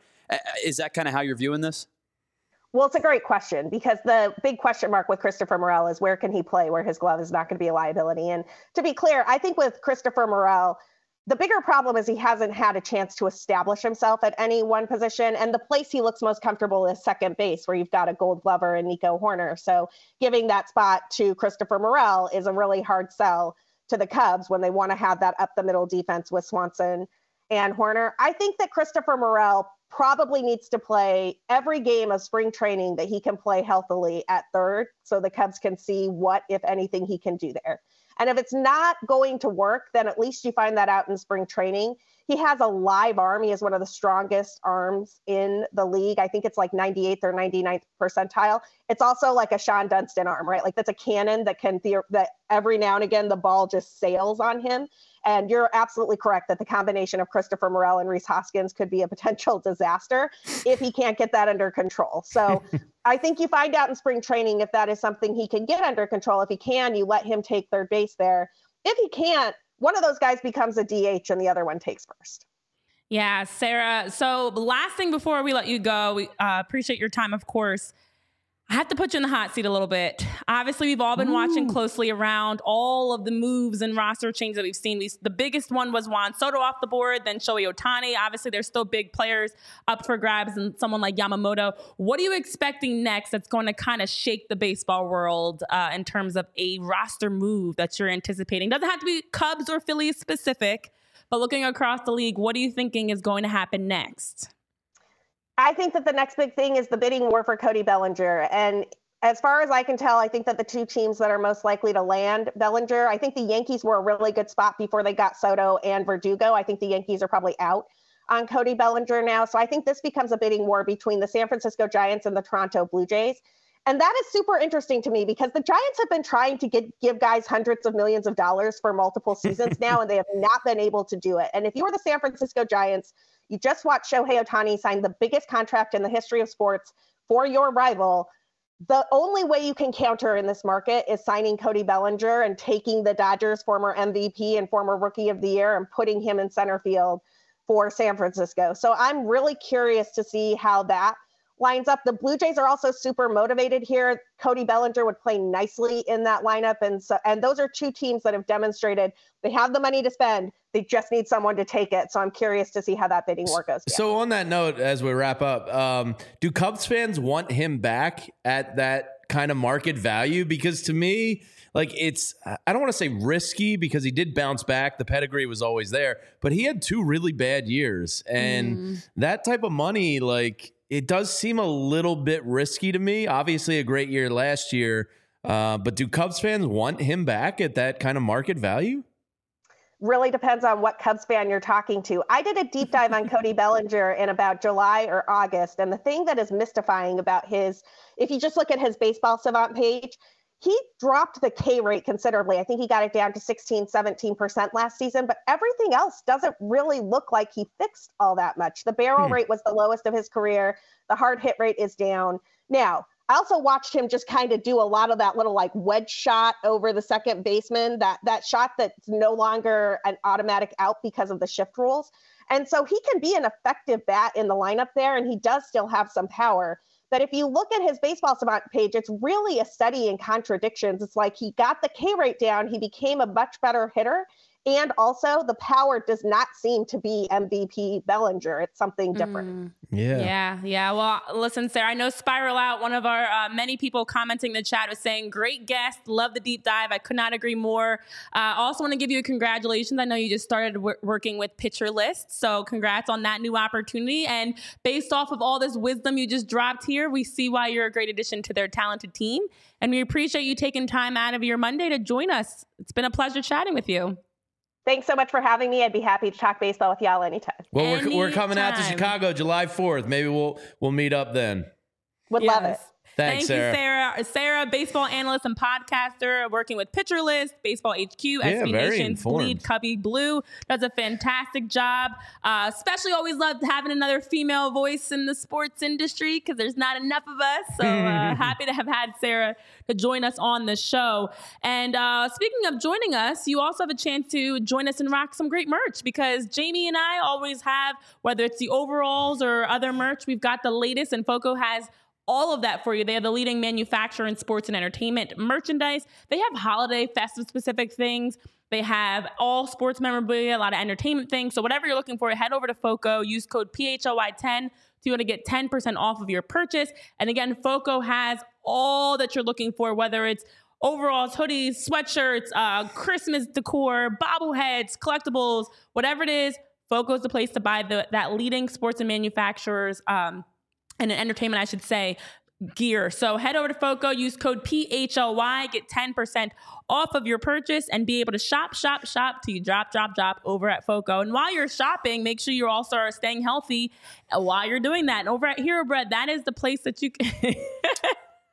Is that kind of how you're viewing this well, it's a great question because the big question mark with Christopher Morel is where can he play where his glove is not going to be a liability. And to be clear, I think with Christopher Morel, the bigger problem is he hasn't had a chance to establish himself at any one position. And the place he looks most comfortable is second base, where you've got a gold glover and Nico Hoerner. So giving that spot to Christopher Morel is a really hard sell to the Cubs when they want to have that up the middle defense with Swanson and Hoerner. I think that Christopher Morel probably needs to play every game of spring training that he can play healthily at third so the Cubs can see what, if anything, he can do there. And if it's not going to work, then at least you find that out in spring training. He has a live arm. He is one of the strongest arms in the league. I think it's like 98th or 99th percentile. It's also like a Shawon Dunston arm, right? Like that's a cannon that can, that every now and again the ball just sails on him. And you're absolutely correct that the combination of Christopher Morel and Rhys Hoskins could be a potential disaster if he can't get that under control. So I think you find out in spring training if that is something he can get under control. If he can, you let him take third base there. If he can't, one of those guys becomes a DH and the other one takes first. Yeah, Sara. So, last thing before we let you go, we uh, appreciate your time, of course. I have to put you in the hot seat a little bit. Obviously, we've all been Ooh. watching closely around all of the moves and roster changes that we've seen. We, the biggest one was Juan Soto off the board, then Shohei Ohtani. Obviously, there's still big players up for grabs, and someone like Yamamoto. What are you expecting next that's going to kind of shake the baseball world uh, in terms of a roster move that you're anticipating? Doesn't have to be Cubs or Phillies specific, But looking across the league, what are you thinking is going to happen next? I think that the next big thing is the bidding war for Cody Bellinger. And as far as I can tell, I think that the two teams that are most likely to land Bellinger, I think the Yankees were a really good spot before they got Soto and Verdugo. I think the Yankees are probably out on Cody Bellinger now. So I think this becomes a bidding war between the San Francisco Giants and the Toronto Blue Jays. And that is super interesting to me because the Giants have been trying to get, give guys hundreds of millions of dollars for multiple seasons now, and they have not been able to do it. And if you were the San Francisco Giants, you just watched Shohei Ohtani sign the biggest contract in the history of sports for your rival. The only way you can counter in this market is signing Cody Bellinger and taking the Dodgers' former MVP and former Rookie of the Year and putting him in center field for San Francisco. So I'm really curious to see how that lines up. The Blue Jays are also super motivated here. Cody Bellinger would play nicely in that lineup, and so and those are two teams that have demonstrated they have the money to spend. They just need someone to take it. So I'm curious to see how that bidding war goes. Down. So on that note, as we wrap up, um, do Cubs fans want him back at that kind of market value? Because to me. Like it's, I don't want to say risky because he did bounce back. The pedigree was always there, but he had two really bad years, and mm. that type of money, like it does seem a little bit risky to me. Obviously, a great year last year, uh, but do Cubs fans want him back at that kind of market value? Really depends on what Cubs fan you're talking to. I did a deep dive on Cody Bellinger in about July or August, and the thing that is mystifying about his, if you just look at his baseball savant page, he dropped the K rate considerably. I think he got it down to 16, 17% last season, but everything else doesn't really look like he fixed all that much. The barrel hmm. rate was the lowest of his career, the hard hit rate is down. Now, I also watched him just kind of do a lot of that little like wedge shot over the second baseman, that that shot that's no longer an automatic out because of the shift rules. And so he can be an effective bat in the lineup there, and he does still have some power. But if you look at his baseball savant page, it's really a study in contradictions. It's like he got the K rate down, he became a much better hitter, and also, the power does not seem to be MVP Bellinger. It's something different. Mm. Yeah. Yeah. Yeah. Well, listen, Sara, I know Spiral Out, one of our uh, many people commenting in the chat was saying, great guest. Love the deep dive. I could not agree more. I uh, also want to give you a congratulations. I know you just started w- working with Pitcher List. So, congrats on that new opportunity. And based off of all this wisdom you just dropped here, we see why you're a great addition to their talented team. And we appreciate you taking time out of your Monday to join us. It's been a pleasure chatting with you. Thanks so much for having me. I'd be happy to talk baseball with y'all anytime. Well, we're, anytime. we're coming out to Chicago July 4th. Maybe we'll we'll meet up then. Would yes. love it. Thanks, Thank Sara. you, Sara. Sara, baseball analyst and podcaster, working with Pitcher List, Baseball HQ, yeah, SB Nation's Bleed Cubbie Blue. Does a fantastic job. Uh, especially always love having another female voice in the sports industry because there's not enough of us. So uh, happy to have had Sara to join us on the show. And uh, speaking of joining us, you also have a chance to join us and rock some great merch because Jamie and I always have, whether it's the overalls or other merch, we've got the latest, and Foco has all of that for you. They are the leading manufacturer in sports and entertainment merchandise. They have holiday, festive specific things. They have all sports memorabilia, a lot of entertainment things. So whatever you're looking for, head over to FOCO, use code PHLY10 so you want to get 10% off of your purchase. And again, FOCO has all that you're looking for, whether it's overalls, hoodies, sweatshirts, uh, Christmas decor, bobbleheads, collectibles, whatever it is, FOCO is the place to buy the, that leading sports and manufacturers um, and an entertainment, I should say, gear. So head over to FOCO, use code PHLY, get 10% off of your purchase and be able to shop, shop, shop till you drop, drop, drop over at FOCO. And while you're shopping, make sure you also are staying healthy while you're doing that. And over at Hero Bread, that is the place that you can.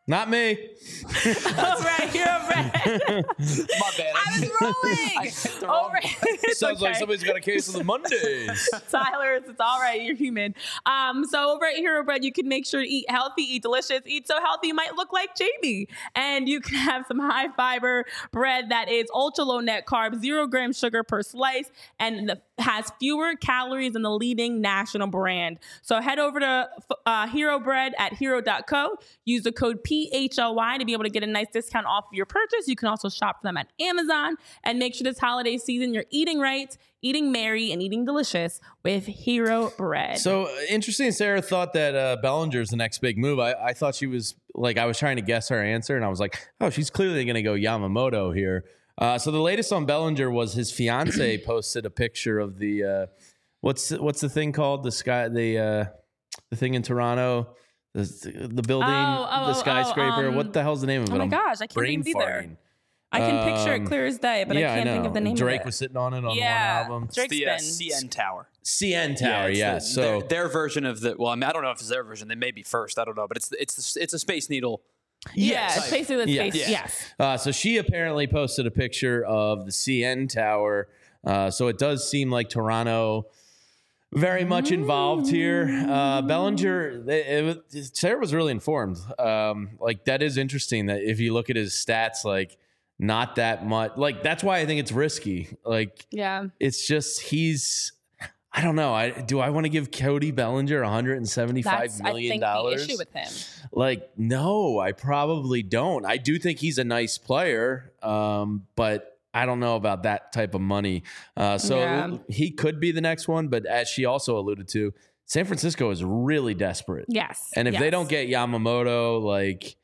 Not me. All right, you're right. My bad. I was rolling. all right. Sounds okay. like somebody's got a case of the Mondays. Tyler, it's all right. You're human. Um, so over at Hero Bread, you can make sure to eat healthy, eat delicious, eat so healthy you might look like Jamie. And you can have some high fiber bread that is ultra low net carbs, zero gram sugar per slice, and the, has fewer calories than the leading national brand. So head over to uh, Hero Bread at hero.co. Use the code P PHLY to be able to get a nice discount off your purchase. You can also shop for them at Amazon and make sure this holiday season you're eating right, eating merry, and eating delicious with Hero Bread. So uh, interesting. Sara thought that uh, Bellinger's the next big move. I, I thought she was like, I was trying to guess her answer, and I was like, oh, she's clearly going to go Yamamoto here. Uh, so the latest on Bellinger was his fiance posted a picture of the uh, what's what's the thing called the sky the uh, the thing in Toronto the the building Oh, oh, the oh, oh, skyscraper. um, what the hell's the name of it? oh my I'm gosh, I can't brain think of either. farting. I can picture Um, it clear as day, but yeah, I can't think of the name Drake of it. was sitting on it on yeah, one album. Drake's the uh, CN Tower. CN Tower, it's yeah. the- so their, their version of the well, I, mean, I don't know if it's their version. They may be first. I don't know, but it's it's it's a Space Needle. Yeah, it's basically the Yes. space. Yeah. Yes. Uh, so she apparently posted a picture of the CN Tower. Uh, so it does seem like Toronto very much involved here. Uh, Bellinger, it, it, Sara was really informed. Um, like that is interesting that if you look at his stats, like not that much. Like that's why I think it's risky. Like Yeah. it's just he's. I don't know. I do. I want to give Cody Bellinger 175 That's million dollars. the issue with him. Like, no, I probably don't. I do think he's a nice player, um, but I don't know about that type of money. Uh, so Yeah. he could be the next one, but as she also alluded to, San Francisco is really desperate. Yes. And if they don't get Yamamoto, like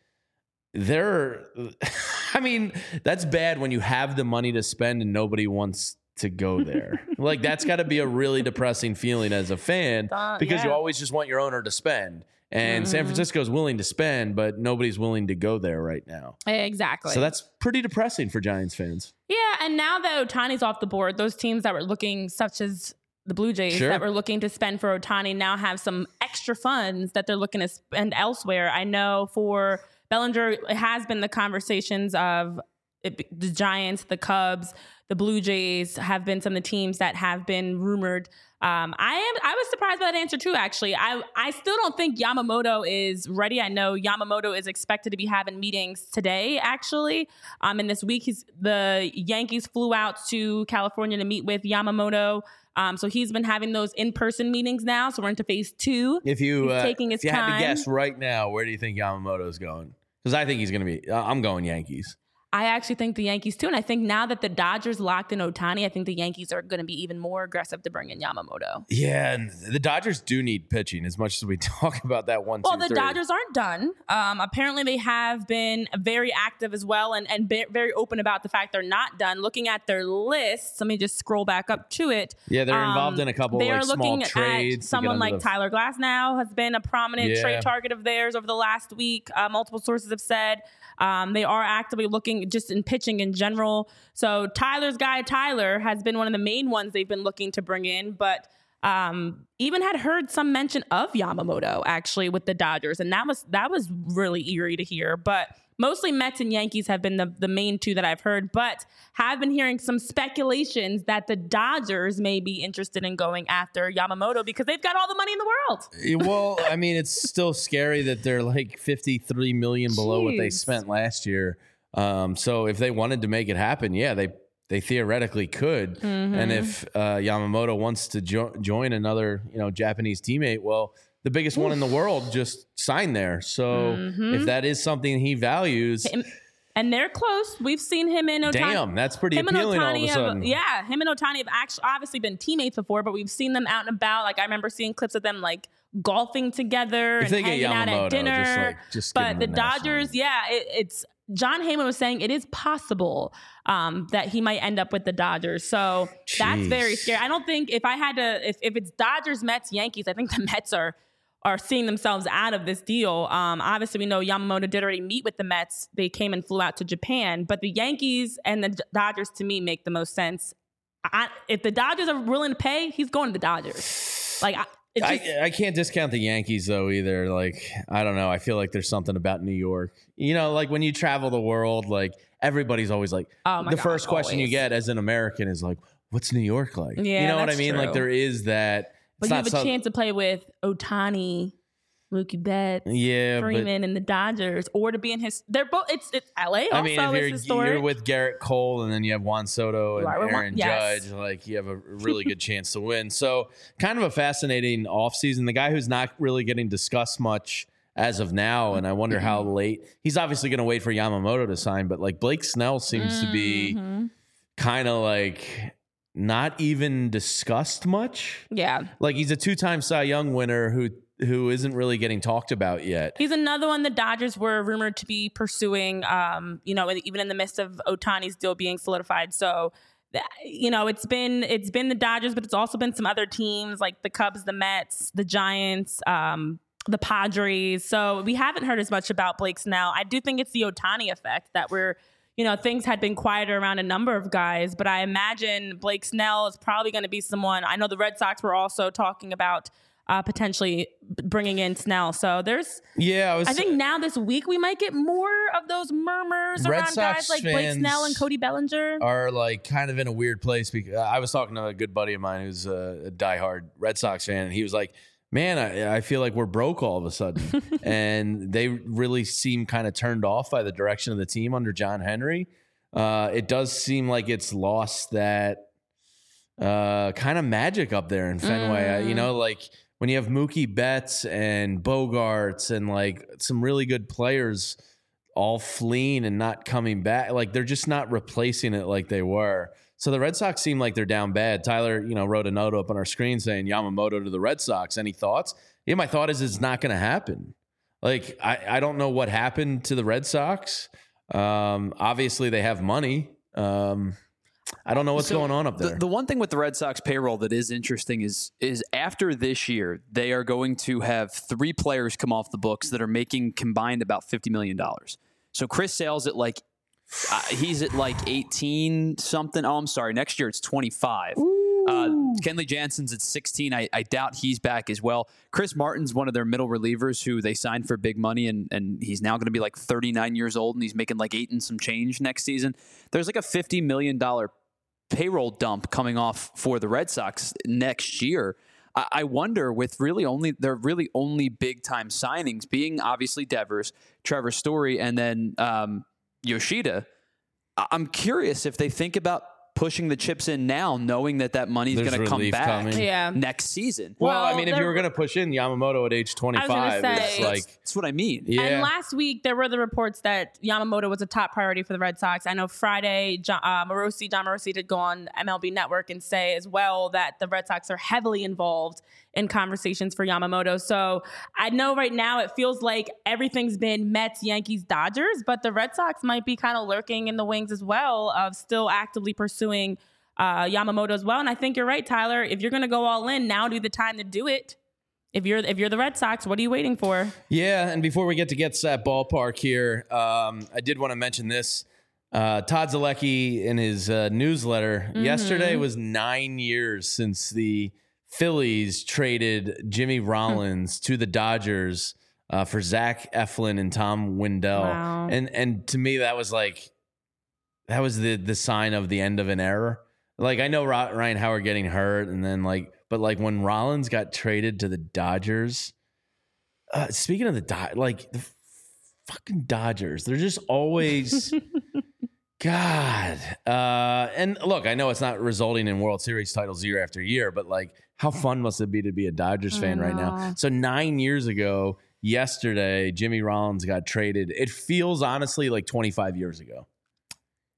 they're, I mean, that's bad when you have the money to spend and nobody wants to go there. like that's got to be a really depressing feeling as a fan Uh, because you always just want your owner to spend. And San Mhm. Francisco is willing to spend, but nobody's willing to go there right now. exactly. So that's pretty depressing for Giants fans. Yeah, and now that Ohtani's off the board, those teams that were looking, such as the Blue Jays, Sure. that were looking to spend for Ohtani, now have some extra funds that they're looking to spend elsewhere. I know for Bellinger, it has been the conversations of it, the Giants, the Cubs, the Blue Jays have been some of the teams that have been rumored. Um, I am. I was surprised by that answer too. Actually, I I still don't think Yamamoto is ready. I know Yamamoto is expected to be having meetings today. Actually, um, and this week he's the Yankees flew out to California to meet with Yamamoto. Um, so he's been having those in person meetings now. So we're into phase two. If you uh, taking his if you had to guess right now, where do you think Yamamoto's going? Because I think he's going to be. Uh, I'm going Yankees. I actually think the Yankees too, and I think now that the Dodgers locked in Ohtani, I think the Yankees are going to be even more aggressive to bring in Yamamoto. Yeah, and the Dodgers do need pitching as much as we talk about that one. Well, two, the three. Dodgers aren't done. Um, apparently, they have been very active as well, and and be- very open about the fact they're not done. Looking at their list, let me just scroll back up to it. Yeah, they're involved Um, in a couple They like are small looking trades. at someone like the- Tyler Glasnow has been a prominent Yeah. trade target of theirs over the last week. Uh, multiple sources have said um, they are actively looking just in pitching in general. So Tyler's guy Tyler has been one of the main ones they've been looking to bring in, but. Um, even had heard some mention of Yamamoto actually with the Dodgers, and that was that was really eerie to hear. But mostly Mets and Yankees have been the, the main two that I've heard, but have been hearing some speculations that the Dodgers may be interested in going after Yamamoto because they've got all the money in the world. well, I mean, it's still scary that they're like 53 million below what they spent last year. Um, so if they wanted to make it happen, yeah, they they theoretically could. Mm-hmm. And if uh, Yamamoto wants to jo- join another, you know, Japanese teammate, well, the biggest one in the world just signed there. So Mm-hmm. if that is something he values, And, and they're close. We've seen him in Ohtani. damn, that's pretty him and appealing all of a sudden. have, yeah, him and Ohtani have actually obviously been teammates before, but we've seen them out and about. Like I remember seeing clips of them like golfing together If and hanging out at dinner. just, like, just but the national Dodgers, yeah, it, it's Jon Heyman was saying it is possible um, that he might end up with the Dodgers. So that's very scary. I don't think if I had to, if, if it's Dodgers, Mets, Yankees, I think the Mets are are seeing themselves out of this deal. Um, obviously, we know Yamamoto did already meet with the Mets. They came and flew out to Japan, but the Yankees and the Dodgers to me make the most sense. I, if the Dodgers are willing to pay, he's going to the Dodgers. Like, I, just, I, I can't discount the Yankees though either. Like I don't know. I feel like there's something about New York. You know, like when you travel the world, like everybody's always like Oh the God, first question you get as an American is like, "What's New York like?" Yeah, you know what I mean? Like there is that. but you have a some- chance to play with Ohtani, Mookie Betts, Yeah, but Freeman, and the Dodgers, or to be in his. They're both. It's it's LA. Also, I mean, if you're, historic. you're with Gerrit Cole and then you have Juan Soto and we're Juan- Aaron yes. Judge, like you have a really good chance to win. So, kind of a fascinating offseason. The guy who's not really getting discussed much as of now, and I wonder how late he's obviously going to wait for Yamamoto to sign, but like Blake Snell seems to be Mhm. kind of like not even discussed much. Yeah. Like he's a two-time Cy Young winner who who isn't really getting talked about yet. He's another one the Dodgers were rumored to be pursuing. Um, you know, even in the midst of Ohtani's deal being solidified. So, you know, it's been it's been the Dodgers, but it's also been some other teams like the Cubs, the Mets, the Giants. Um, the Padres. So we haven't heard as much about Blake Snell. I do think it's the Ohtani effect that we're you know, things had been quieter around a number of guys, but I imagine Blake Snell is probably going to be someone. I know the Red Sox were also talking about uh, potentially bringing in Snell. So there's, yeah, I, was, I, think now this week we might get more of those murmurs Red around Sox guys like Blake Snell and Cody Bellinger. Are like kind of in a weird place because I was talking to a good buddy of mine who's a, diehard Red Sox fan, and he was like, man, I, I, feel like we're broke all of a sudden. and they really seem kind of turned off by the direction of the team under John Henry. Uh, it does seem like it's lost that uh, kind of magic up there in Fenway. Mm. you know, like when you have Mookie Betts and Bogaerts and like some really good players all fleeing and not coming back, like they're just not replacing it like they were. So the Red Sox seem like they're down bad. Tyler, you know, wrote a note up on our screen saying Yamamoto to the Red Sox. Any thoughts? Yeah, my thought is it's not going to happen. Like I, I don't know what happened to the Red Sox. Um, obviously they have money. Um, I don't know what's so going on up there. The, the, one thing with the Red Sox payroll that is interesting is is after this year, they are going to have three players come off the books that are making combined about fifty million dollars. So Chris Sale's at like uh, he's at like 18 something. Oh, I'm sorry. Next year it's 25. Uh, Kenley Jansen's at 16. I, I, doubt he's back as well. Chris Martin's one of their middle relievers who they signed for big money, and, and he's now going to be like 39 years old, and he's making like eight and some change next season. There's like a $50 million payroll dump coming off for the Red Sox next year. I, wonder with really only their really only big time signings being obviously Devers, Trevor Story, and then um, Yoshida. I'm curious if they think about pushing the chips in now, knowing that that money is going to come back yeah. next season. Well, well I mean, if you were going to push in Yamamoto at age 25, say, it's like that's what I mean. Yeah. And last week there were the reports that Yamamoto was a top priority for the Red Sox. I know Friday, Jon, uh, Morosi, Jon Morosi did go on MLB Network and say as well that the Red Sox are heavily involved in conversations for Yamamoto. So I know right now it feels like everything's been Mets, Yankees, Dodgers, but the Red Sox might be kind of lurking in the wings as well of still actively pursuing uh, Yamamoto as well. And I think you're right, Tyler. If you're going to go all in, now do the time to do it. If you're if you're the Red Sox, what are you waiting for? Yeah, and before we get to get that ballpark here, um, I did want to mention this. Uh, Todd Zolecki in his uh, newsletter mm-hmm. yesterday was nine years since the Phillies traded Jimmy. Rollins to the Dodgers uh, for Zach Eflin and Tom Windle, wow. and and to me that was like that was the the sign of the end of an era. Like I know Ryan Howard getting hurt, and then like, but like when Rollins got traded to the Dodgers. Uh, speaking of the Dod, like the fucking Dodgers, they're just always. God. Uh, and look, I know it's not resulting in World Series titles year after year, but like how fun must it be to be a Dodgers fan right now? So nine years ago, yesterday, Jimmy Rollins got traded. It feels honestly like 25 years ago.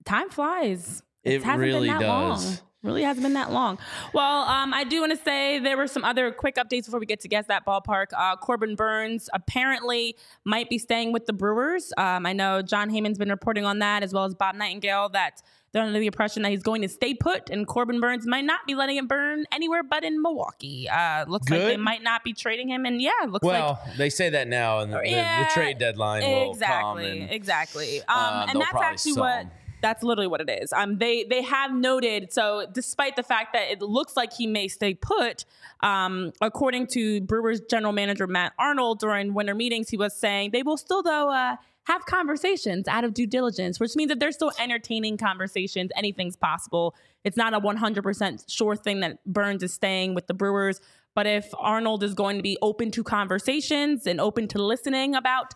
Time flies. It, it really does. Long. Really hasn't been that long. Well, um, I do want to say there were some other quick updates before we get to guess that ballpark. Uh, Corbin Burnes apparently might be staying with the Brewers. Um, I know Jon Heyman's been reporting on that, as well as Bob Nightingale, that they're under the impression that he's going to stay put, and Corbin Burnes might not be letting it burn anywhere but in Milwaukee. Uh, looks Good. like they might not be trading him, and yeah, looks like well, like they say that now, and the, yeah, the, the trade deadline will exactly, and, exactly. Um, uh, and that's actually what. That's literally what it is. Um, they they have noted so despite the fact that it looks like he may stay put, um, according to Brewers general manager Matt Arnold during winter meetings, he was saying they will still though uh, have conversations out of due diligence, which means that they're still entertaining conversations. Anything's possible. It's not a 100% sure thing that Burnes is staying with the Brewers. But if Arnold is going to be open to conversations and open to listening about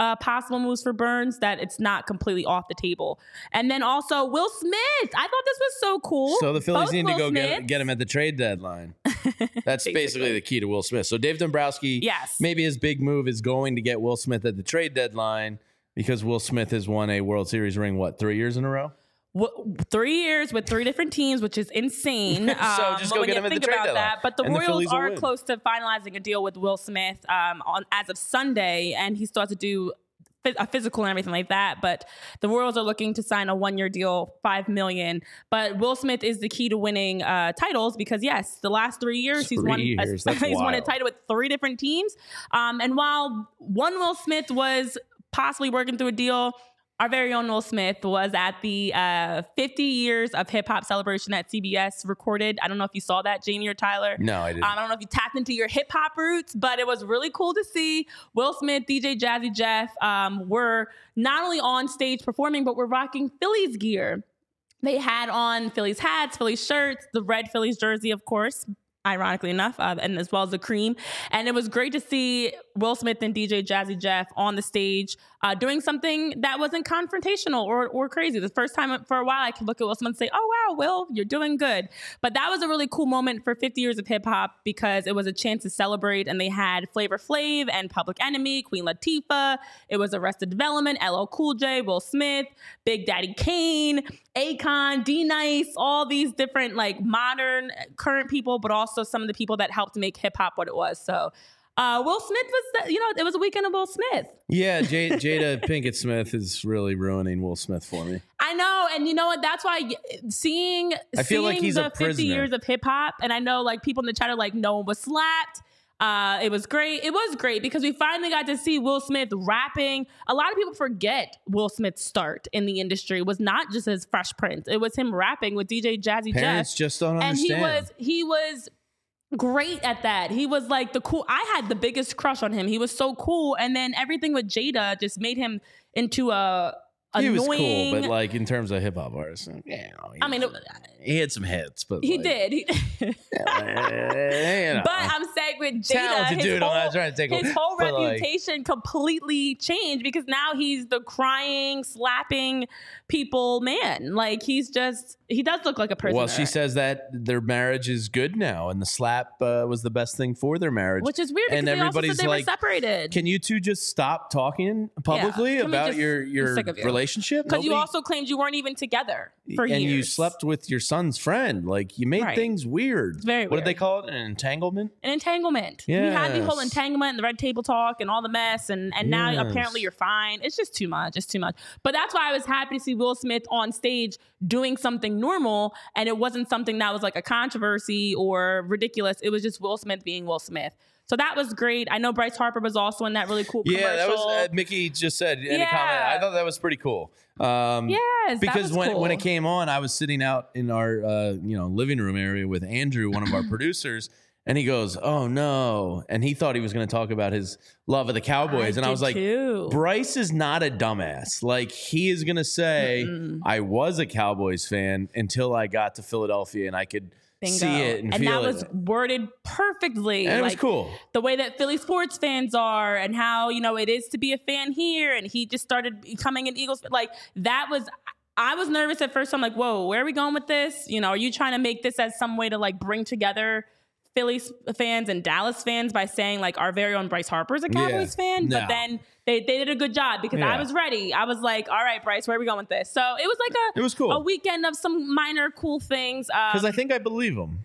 uh, possible moves for Burnes, that it's not completely off the table. And then also Will Smith. I thought this was so cool. So the Phillies Both need Will to go get, get, him at the trade deadline. That's basically. basically the key to Will Smith. So Dave Dombrowski, yes. maybe his big move is going to get Will Smith at the trade deadline because Will Smith has won a World Series ring, what, three years in a row? W- three years with three different teams, which is insane. So Um, just go get him at the think trade about that. But the And Royals will are close to finalizing a deal with Will Smith um, on as of Sunday, and he still has to do a physical and everything like that. But the Royals are looking to sign a one-year deal, five million. But Will Smith is the key to winning uh, titles because yes, the last three years he's won. A, years, that's he's won a title with three different teams. Um, and while one Will Smith was possibly working through a deal. Our very own Will Smith was at the uh, 50 years of hip hop celebration at CBS recorded. I don't know if you saw that, Jamie or Tyler. No, I didn't. Um, I don't know if you tapped into your hip hop roots, but it was really cool to see Will Smith, DJ Jazzy Jeff um, were not only on stage performing, but were rocking Phillies gear. They had on Phillies hats, Phillies shirts, the red Phillies jersey, of course, ironically enough, uh, and as well as the cream. And it was great to see Will Smith and DJ Jazzy Jeff on the stage uh, doing something that wasn't confrontational or, or crazy. The first time for a while, I could look at Will Smith and say, Oh, wow, Will, you're doing good. But that was a really cool moment for 50 years of hip hop because it was a chance to celebrate. And they had Flavor Flav and Public Enemy, Queen Latifah. It was Arrested Development, LL Cool J, Will Smith, Big Daddy Kane, Akon, D Nice, all these different like modern current people, but also some of the people that helped make hip hop what it was. So uh, Will Smith was, the, you know, it was a weekend of Will Smith. Yeah, J- Jada Pinkett Smith is really ruining Will Smith for me. I know, and you know what? That's why seeing I feel like seeing he's a the fifty prisoner. years of hip hop, and I know like people in the chat are like, no one was slapped. Uh, it was great. It was great because we finally got to see Will Smith rapping. A lot of people forget Will Smith's start in the industry was not just as Fresh Prince. It was him rapping with DJ Jazzy Parents Jeff, just don't understand. and he was he was great at that. He was like the cool. I had the biggest crush on him. He was so cool, and then everything with Jada just made him into a he was cool, but like in terms of hip hop artists, yeah, you know, I mean, he had some hits, but He like, did. He, you know. but I'm saying with Jada, his dude, whole, trying to take his whole but, like- reputation completely changed because now he's the crying, slapping people man. Like he's just he does look like a person. well, she says that their marriage is good now, and the slap uh, was the best thing for their marriage. which is weird because and everybody's they like, separated. Can you two just stop talking publicly we about just- your your you. Relationship? Because you also claimed you weren't even together for and years. And you slept with your son's friend. Like you made Right. things weird. It's very What did they call it? An entanglement? an entanglement. We had the whole entanglement and the red table talk and all the mess, and and now apparently you're fine. It's just too much. It's too much. But that's why I was happy to see Will Smith on stage doing something normal, and it wasn't something that was like a controversy or ridiculous. It was just Will Smith being Will Smith. So that was great. I know Bryce Harper was also in that really cool commercial. Yeah, that was uh, Mickey just said. in Yeah. comment? I thought that was pretty cool. Um, yes, because when when it came on, I was sitting out in our uh, you know living room area with Andrew, one of our producers, and he goes, "Oh no!" And he thought he was going to talk about his love of the Cowboys, and I was like, too. Bryce is not a dumbass. Like he is going to say, I was a Cowboys fan until I got to Philadelphia and I could Bingo. see it and, and that it. was worded perfectly. and it was cool. the way that Philly sports fans are and how, you know, it is to be a fan here. And he just started becoming an Eagles. Like that was, I was nervous at first. I'm like, whoa, where are we going with this? You know, are you trying to make this as some way to like bring together Philly fans and Dallas fans by saying like our very own Bryce Harper is a Cowboys Yeah. fan? No. But then they, they did a good job because I was ready. I was like, all right, Bryce, where are we going with this? So it was like a, It was cool. a weekend of some minor cool things. Because Um, I think I believe him.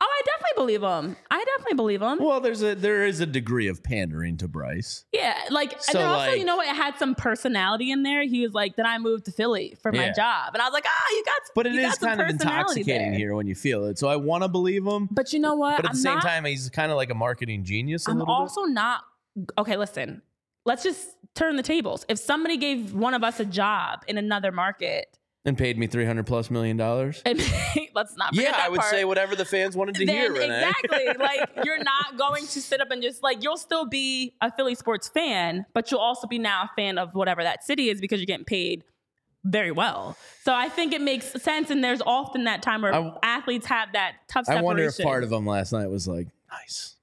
Oh, I definitely believe him. I definitely believe him. Well, there's a there is a degree of pandering to Bryce. Yeah, like and So, then also, like- you know what? It had some personality in there. He was like, "Then I moved to Philly for my Yeah. job," and I was like, "Ah, you got." But it you is got some kind of personality intoxicating there. here when you feel it. So I want to believe him, But you know what? but at I'm the same not, time, he's kind of like a marketing genius. A I'm little also not okay. Listen, let's just turn the tables. If somebody gave one of us a job in another market, bit. And paid me three hundred plus million dollars. and let's not. forget Yeah, I would part. say whatever the fans wanted to then hear, Renee. exactly like you're not going to sit up and just like you'll still be a Philly sports fan, but you'll also be now a fan of whatever that city is because you're getting paid very well. So I think it makes sense, and there's often that time where I- athletes have that tough. I Separation. wonder if part of them last night was like, nice.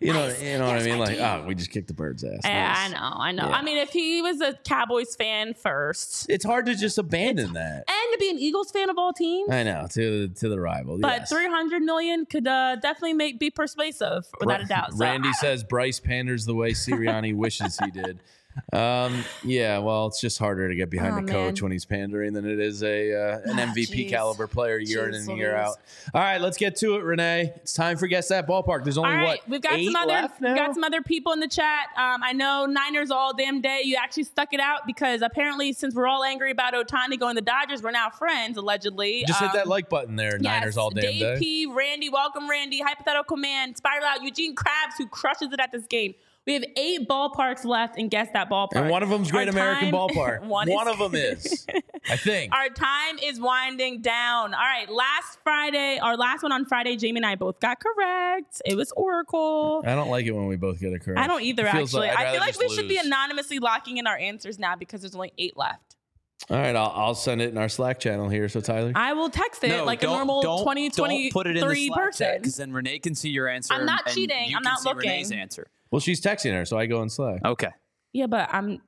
You know, you know what I mean? Like, oh, we just kicked the bird's ass. Yeah, I Nice. know, I know. Yeah. I mean, if he was a Cowboys fan first, It's hard to just abandon that. and to be an Eagles fan of all teams, I know to to the rival. but yes. 300 million could uh, definitely make be persuasive without a doubt. So Randy I- says Bryce panders the way Sirianni wishes he did. Um, yeah, well, it's just harder to get behind Oh, a coach man. when he's pandering than it is a uh, an Ah, MVP jeez. caliber player year in and year out. All right, let's get to it, Renee. It's time for guess that ballpark. There's only All right, what we've got some other we've got some other people in the chat. Um, I know Niners all damn day. You actually stuck it out because apparently, since we're all angry about Ohtani going to the Dodgers, we're now friends allegedly. Just hit Um, that like button there, Niners all damn Dave day. P, Randy, welcome Randy, hypothetical man, spiral out, Eugene Krabs who crushes it at this game. We have eight ballparks left, and guess that ballpark. And one of them's Great Our American time- Ballpark. one one is- of them is, I think. Our time is winding down. All right, last Friday, our last one on Friday, Jamie and I both got correct. It was Oracle. I don't like it when we both get it correct. I don't either, actually. like- I'd feel like we just should be anonymously locking in our answers now because there's only eight left. All right, I'll, I'll send it in our Slack channel here. So Tyler, I will text it No, like a normal don't- 2023 don't put it in the Slack person. because then Renee can see your answer. I'm not and cheating. you I'm can not see looking. Renee's answer. Well, she's texting her, so I go in Slack. Okay. Yeah, but I'm.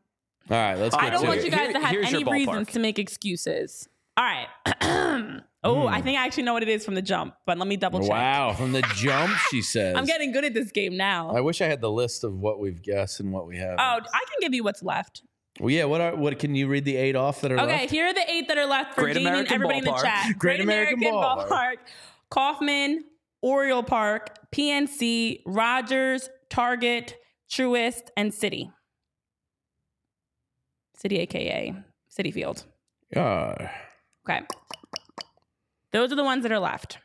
All right, let's get I don't to want it. you guys Here- to have here's your any reasons ballpark. to make excuses. All right. oh, Hmm. I think I actually know what it is from the jump, but let me double check. Wow, from the jump, she says. I'm getting good at this game now. I wish I had the list of what we've guessed and what we have. oh, I can give you what's left. well, yeah. What are what? Can you read the eight off that are left? Okay, left? here are the eight that are left for Great Jamie and American everybody in the chat. Great American Ballpark. Ballpark, Kauffman, Oriole Park, PNC, Rogers, Target, Truist, and Citi. Citi, aka Citi Field. Ah, Okay. Those are the ones that are left.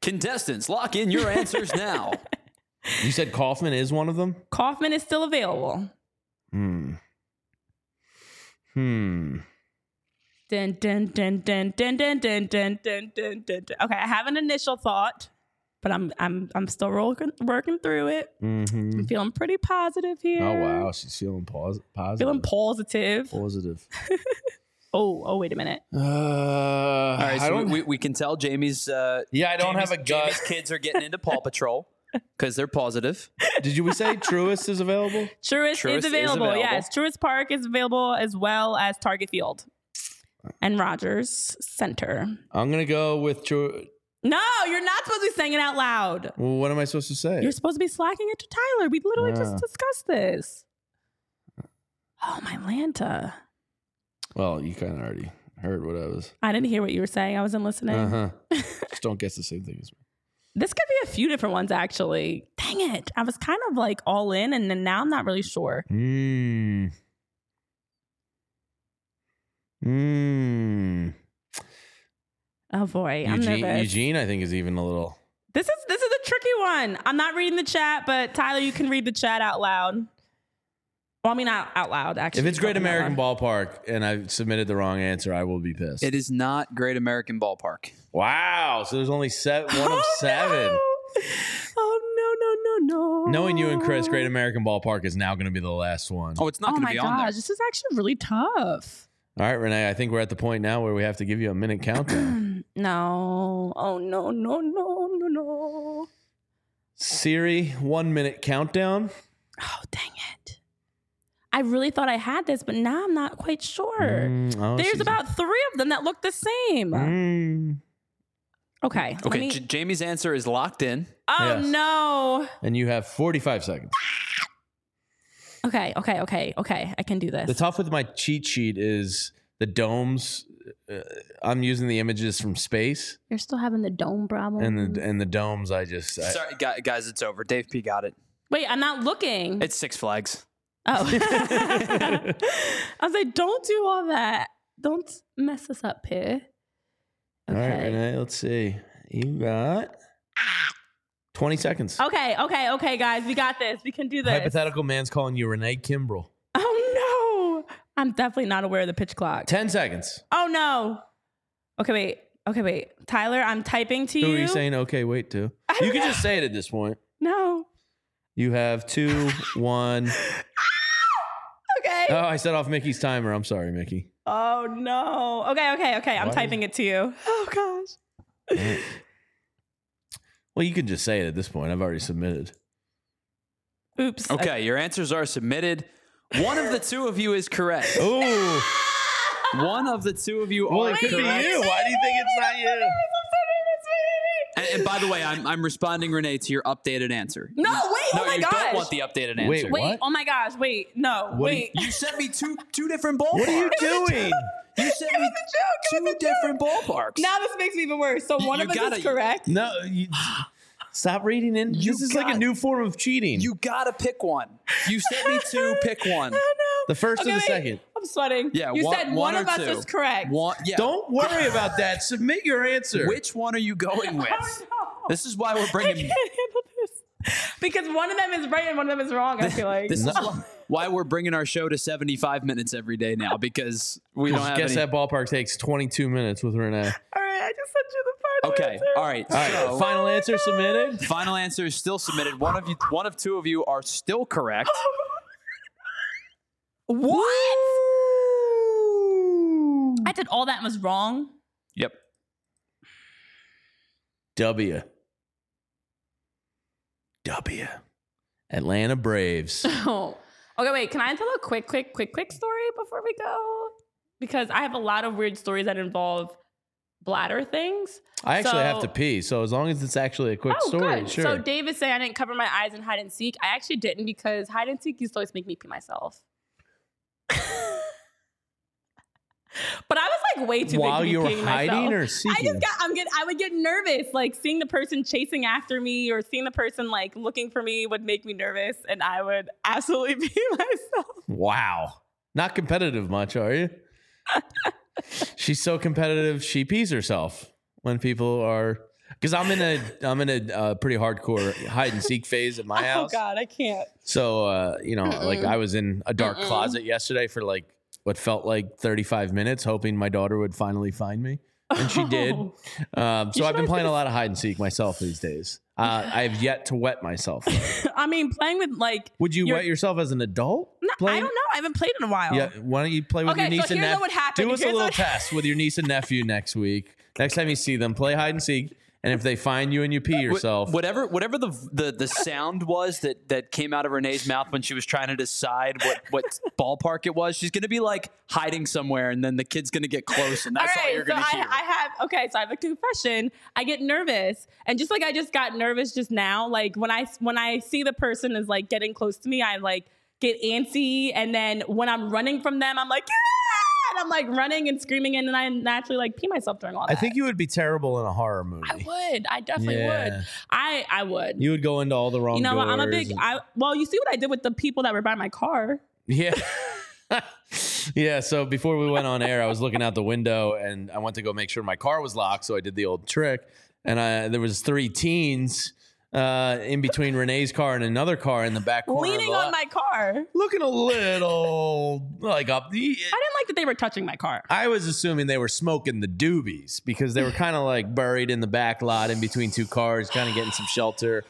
Contestants, lock in your answers now. you said Kauffman is one of them. Kauffman is still available. Hmm. Hmm. Dun, dun, dun, dun, dun, dun, dun, dun, dun, dun, dun, dun. Okay, I have an initial thought, but I'm I'm I'm still working working through it. Mm-hmm. I'm feeling pretty positive here. Oh wow, she's feeling pos- positive. Feeling positive. positive. Oh, oh, wait a minute. Uh, All right, I so don't. we, we can tell Jamie's. Uh, yeah, I don't Jamie's, have a gut. Jamie's kids are getting into Paw Patrol because they're positive. Did you we say Truist is available? Truist, Truist is, is available. available. Yes, Truist Park is available as well as Target Field and Rogers Centre. I'm gonna go with Tru. No, you're not supposed to be saying it out loud. Well, what am I supposed to say? You're supposed to be slacking it to Tyler. We literally just Ah. discussed this. Oh, my Lanta. well, you kind of already heard what I was. I didn't hear what you were saying. I wasn't listening. Uh huh. Just don't guess the same thing as me. This could be a few different ones, actually. Dang it. I was kind of like all in, and then now I'm not really sure. Hmm. Hmm. Oh, boy. I'm Eugene, nervous. Eugene, I think, is even a little. This is this is a tricky one. I'm not reading the chat, but Tyler, you can read the chat out loud. Well, I mean, out, out loud, actually. If it's Great American. Ballpark and I've submitted the wrong answer, I will be pissed. It is not Great American Ballpark. wow. So there's only seven, one of Oh, seven. No. Oh, no, no, no, no. Knowing you and Chris, Great American Ballpark is now going to be the last one. Oh, it's not Oh, going to my be on gosh. there. This is actually really tough. All right, Renee, I think we're at the point now where we have to give you a minute countdown. no. Oh, no, no, no, no, no. Siri, one minute countdown. Oh, dang it. I really thought I had this, but now I'm not quite sure. Mm, oh, There's she's- about three of them that look the same. Mm. Okay. Okay, me- J- Jamie's answer is locked in. oh, Yes. no. And you have 45 seconds. Okay, okay, okay, okay. I can do this. The tough with my cheat sheet is the domes. Uh, I'm using the images from space, You're still having the dome problem. and the and the domes. I just I, Sorry, gu- guys, it's over. Dave P got it. Wait, I'm not looking. It's Six Flags. oh. I was like, don't do all that. Don't mess us up here. All right, Renee. Let's see. You got 20 seconds. Okay, okay, okay, guys. We got this. We can do this. Hypothetical man's calling you Renee Kimbrel. No. I'm definitely not aware of the pitch clock. 10 seconds. Oh no. Okay, wait. Okay, wait. Tyler, I'm typing to you. Who you. are you saying? Okay, wait to. I You can know. just say it at this point. No. You have two, one. Ah! Okay. Oh, I set off Mickey's timer. I'm sorry, Mickey. Oh no. Okay, okay, okay. I'm Why typing it to you. Oh gosh. Well, you can just say it at this point. I've already submitted. Oops. Okay, your answers are submitted. One of the two of you is correct. Oh, One of the two of you well, are it could be you. Why do you think it's not you? And, and by the way, I'm, I'm responding, Renee, to your updated answer. No, wait. Oh no, oh my you gosh. don't want the updated answer. Wait, Wait, What? oh my gosh, wait, no, What wait. You sent me two two different ballparks. What are you doing? You sent me two different ballparks. now this makes me even worse. So You- one you of us gotta- is correct. No, you, stop reading in. You this is like a new form of cheating. You gotta pick one. You sent me two. Pick one. No. the first Okay, or the wait. second. I'm sweating. Yeah, You one- said one one, of us two. is correct. One. Yeah. Don't worry about that. Submit your answer. Which one are you going with? Oh, no. This is why we're I bringing. can't handle this. Because one of them is right and one of them is wrong, I feel like. This is why- we're bringing our show to 75 minutes every day now because we don't have Guess any. that ballpark takes 22 minutes with Renee. All right, I just sent you the Okay. answer. All right. All right. So, final answer submitted. final answer is still submitted. One of you, one of two of you are still correct. What? I did all that and was wrong. Yep. W. W. Atlanta Braves. Oh. Okay, wait. Can I tell a quick, quick, quick, quick story before we go? Because I have a lot of weird stories that involve bladder things. I actually have to pee, so as long as it's actually a quick oh, story, good. sure. So David say I didn't cover my eyes in hide and seek. I actually didn't because hide and seek used to always make me pee myself. but I was like way too While big to you be were peeing hiding myself. or I seeking? just got I'm get I would get nervous like seeing the person chasing after me or seeing the person like looking for me would make me nervous and I would absolutely pee myself. wow. Not competitive much, are you? She's so competitive, she pees herself when people are. Because I'm in a I'm in a uh, pretty hardcore hide and seek phase at my house. Oh god, I can't. So uh, you know, like I was in a dark closet yesterday for like what felt like 35 minutes, hoping my daughter would finally find me, and she did. Oh. Um, so I've been playing a lot of hide and seek myself these days. Uh, I have yet to wet myself. I mean, playing with like Would you You're- wet yourself as an adult? no, I playing? don't know. I haven't played in a while. Yeah, why don't you play with Okay, your niece so and here's nephew? what would happen. Do us a little what- test with your niece and nephew next week. Next time you see them, play hide and seek, and if they find you and you pee yourself, Whatever, whatever the, the the sound was that that came out of Renee's mouth when she was trying to decide what what ballpark it was, she's gonna be like hiding somewhere, and then the kid's gonna get close, and that's all, right, you're so gonna I, hear. I have okay, so I have a confession. I get nervous, and just like I just got nervous just now, like when I when I see the person is like getting close to me, I like get antsy, and then when I'm running from them, I'm like, "Ah!" I'm like running and screaming, in, and then I naturally like pee myself during all that. I think you would be terrible in a horror movie. I would. I definitely Yeah. would. I I would. You would go into all the wrong. You know what? I'm a big. and- I well, you see what I did with the people that were by my car. Yeah. yeah. So before we went on air, I was looking out the window and I went to go make sure my car was locked. So I did the old trick, and I there was three teens uh, in between Renee's car and another car in the back corner. leaning on my car. looking a little like up. The, I didn't like that they were touching my car. I was assuming they were smoking the doobies because they were kind of like buried in the back lot in between two cars, kind of getting some shelter.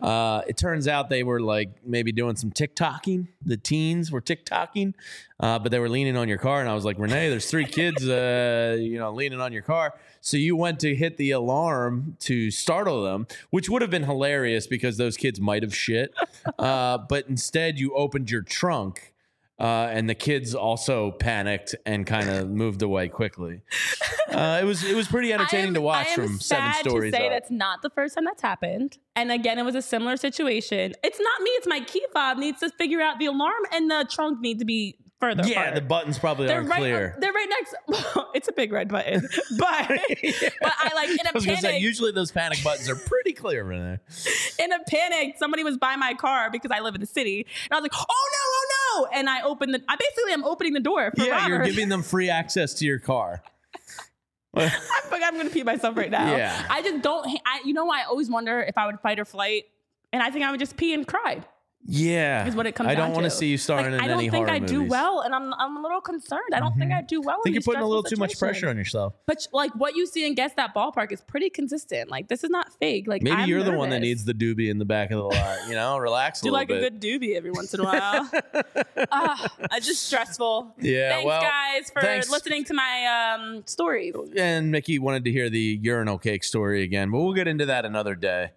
Uh, it turns out they were like maybe doing some TikToking. The teens were TikToking, uh, but they were leaning on your car. And I was like, Renee, there's three kids, uh, you know, leaning on your car. So you went to hit the alarm to startle them, which would have been hilarious because those kids might have shit. Uh, but instead, you opened your trunk. Uh, and the kids also panicked and kind of moved away quickly. Uh, it was it was pretty entertaining am- to watch from seven stories To say up. that's not the first time that's happened. And again, it was a similar situation. It's not me. It's my key fob needs to figure out the alarm, and the trunk need to be further. yeah, apart. the buttons probably They're aren't right. clear. They're right next. it's a big red button, but but I like in I a gonna say panic. usually those panic buttons are pretty clear, Renee. in a panic, somebody was by my car because I live in the city, and I was like, "Oh no, oh no!" And I opened the. I basically am opening the door for yeah, Robert. you're giving them free access to your car. I'm, I'm gonna pee myself right now. Yeah. I just don't. I you know I always wonder if I would fight or flight, and I think I would just pee and cry. Yeah, Is what it comes I don't want to see you starring Like, in I don't think horror I do movies. well, and I'm I'm a little concerned. I don't think I do well. I think in you're putting a little too much pressure on yourself. But like what you see in Guess That Ballpark is pretty consistent. Like this is not fake. Like Maybe I'm you're the one that needs the doobie in the back of the lot. You know, relax a do like bit. a good doobie every once in a while. Ah, it's just stressful. Yeah, Thanks well, guys for thanks. listening to my um stories. and Mickey wanted to hear the urinal cake story again, but we'll get into that another day.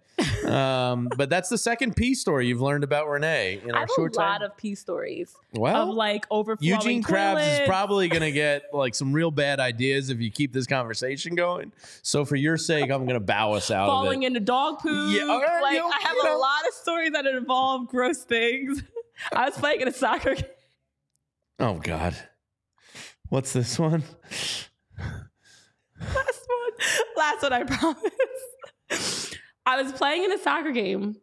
Um, but that's the second P story you've learned about Renee in I our have short a lot time. of P stories well, of like overflowing. Eugene Krabs is probably going to get like some real bad ideas if you keep this conversation going. So for your sake, I'm going to bow us out falling of it. into dog poop. Yeah, right, like you know, I have you a lot of stories that involve gross things. I was playing in a soccer game. Oh God, what's this one? Last one. Last one, I promise. I was playing in a soccer game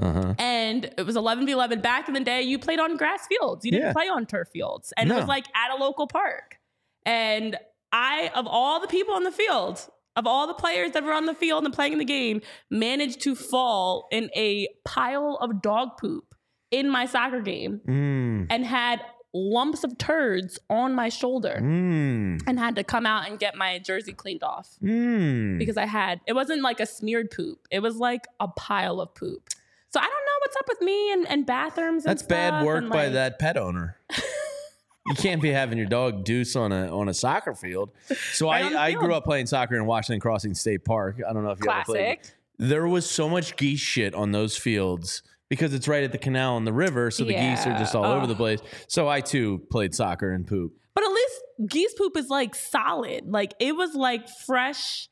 Uh huh. and it was 11 v 11. Back in the day, you played on grass fields. You didn't Yeah. play on turf fields. And it was like at a local park. And I, of all the people on the field, of all the players that were on the field and playing in the game, managed to fall in a pile of dog poop in my soccer game Mm. and had lumps of turds on my shoulder Mm. and had to come out and get my jersey cleaned off Mm. because I had it wasn't like a smeared poop. It was like a pile of poop. So I don't know what's up with me and, and bathrooms. And That's bad work and, by that pet owner. you can't be having your dog deuce on a on a soccer field. So Right I, I field. grew up playing soccer in Washington Crossing State Park. I don't know if you ever played. There was so much geese shit on those fields because it's right at the canal and the river, so the geese are just all Yeah. over the place. So I too played soccer and poop. But at least geese poop is like solid. Like it was like fresh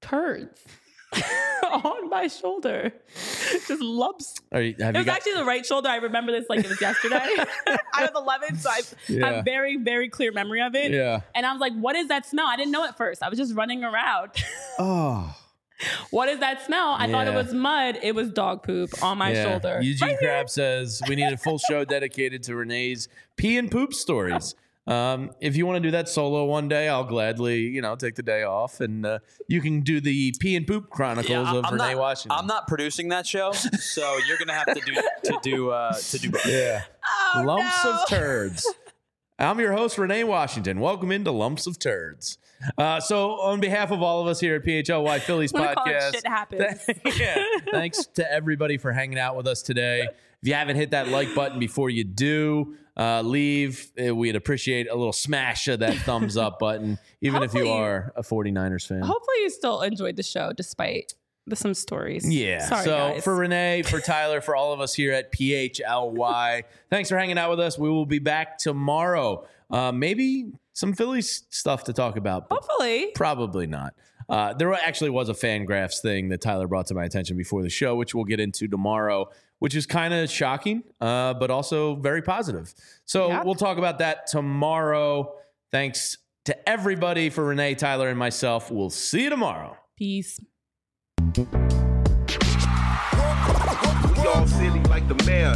turds on my shoulder. Just lumps. Are you, have It you was got, actually the right shoulder. I remember this like it was yesterday. I was 11, so I Yeah. have very, very clear memory of it. yeah. And I was like, what is that smell? I didn't know at first. I was just running around. Oh. what is that smell? I thought it was mud. It was dog poop on my yeah. shoulder. Eugene Right. Crab says we need a full show dedicated to Renee's pee and poop stories. Um, if you want to do that solo one day, I'll gladly, you know, take the day off, and uh, you can do the pee and poop chronicles I'm- of I'm Renee not, Washington. I'm not producing that show, so you're gonna have to do to do uh, to do both. Yeah, Oh, lumps no. of turds. I'm your host, Renee Washington. Welcome into Lumps of Turds. Uh, so, on behalf of all of us here at PHLY Phillies I'm gonna call it podcast, shit happens. yeah. Thanks to everybody for hanging out with us today. If you haven't hit that like button before you do, uh, leave. Uh, We'd appreciate a little smash of that thumbs up button, even if you are a 49ers fan. Hopefully, you still enjoyed the show despite the, some stories. Yeah. Sorry, so guys. for Renee, for Tyler, for all of us here at PHLY, thanks for hanging out with us. We will be back tomorrow. Uh, maybe some Phillies stuff to talk about. Hopefully. Probably not. Uh, there actually was a FanGraphs thing that Tyler brought to my attention before the show, which we'll get into tomorrow, which is kind of shocking, uh, but also very positive. So Yep. we'll talk about that tomorrow. Thanks to everybody for Renee, Tyler, and myself. We'll see you tomorrow. Peace. Dog city like the mayor.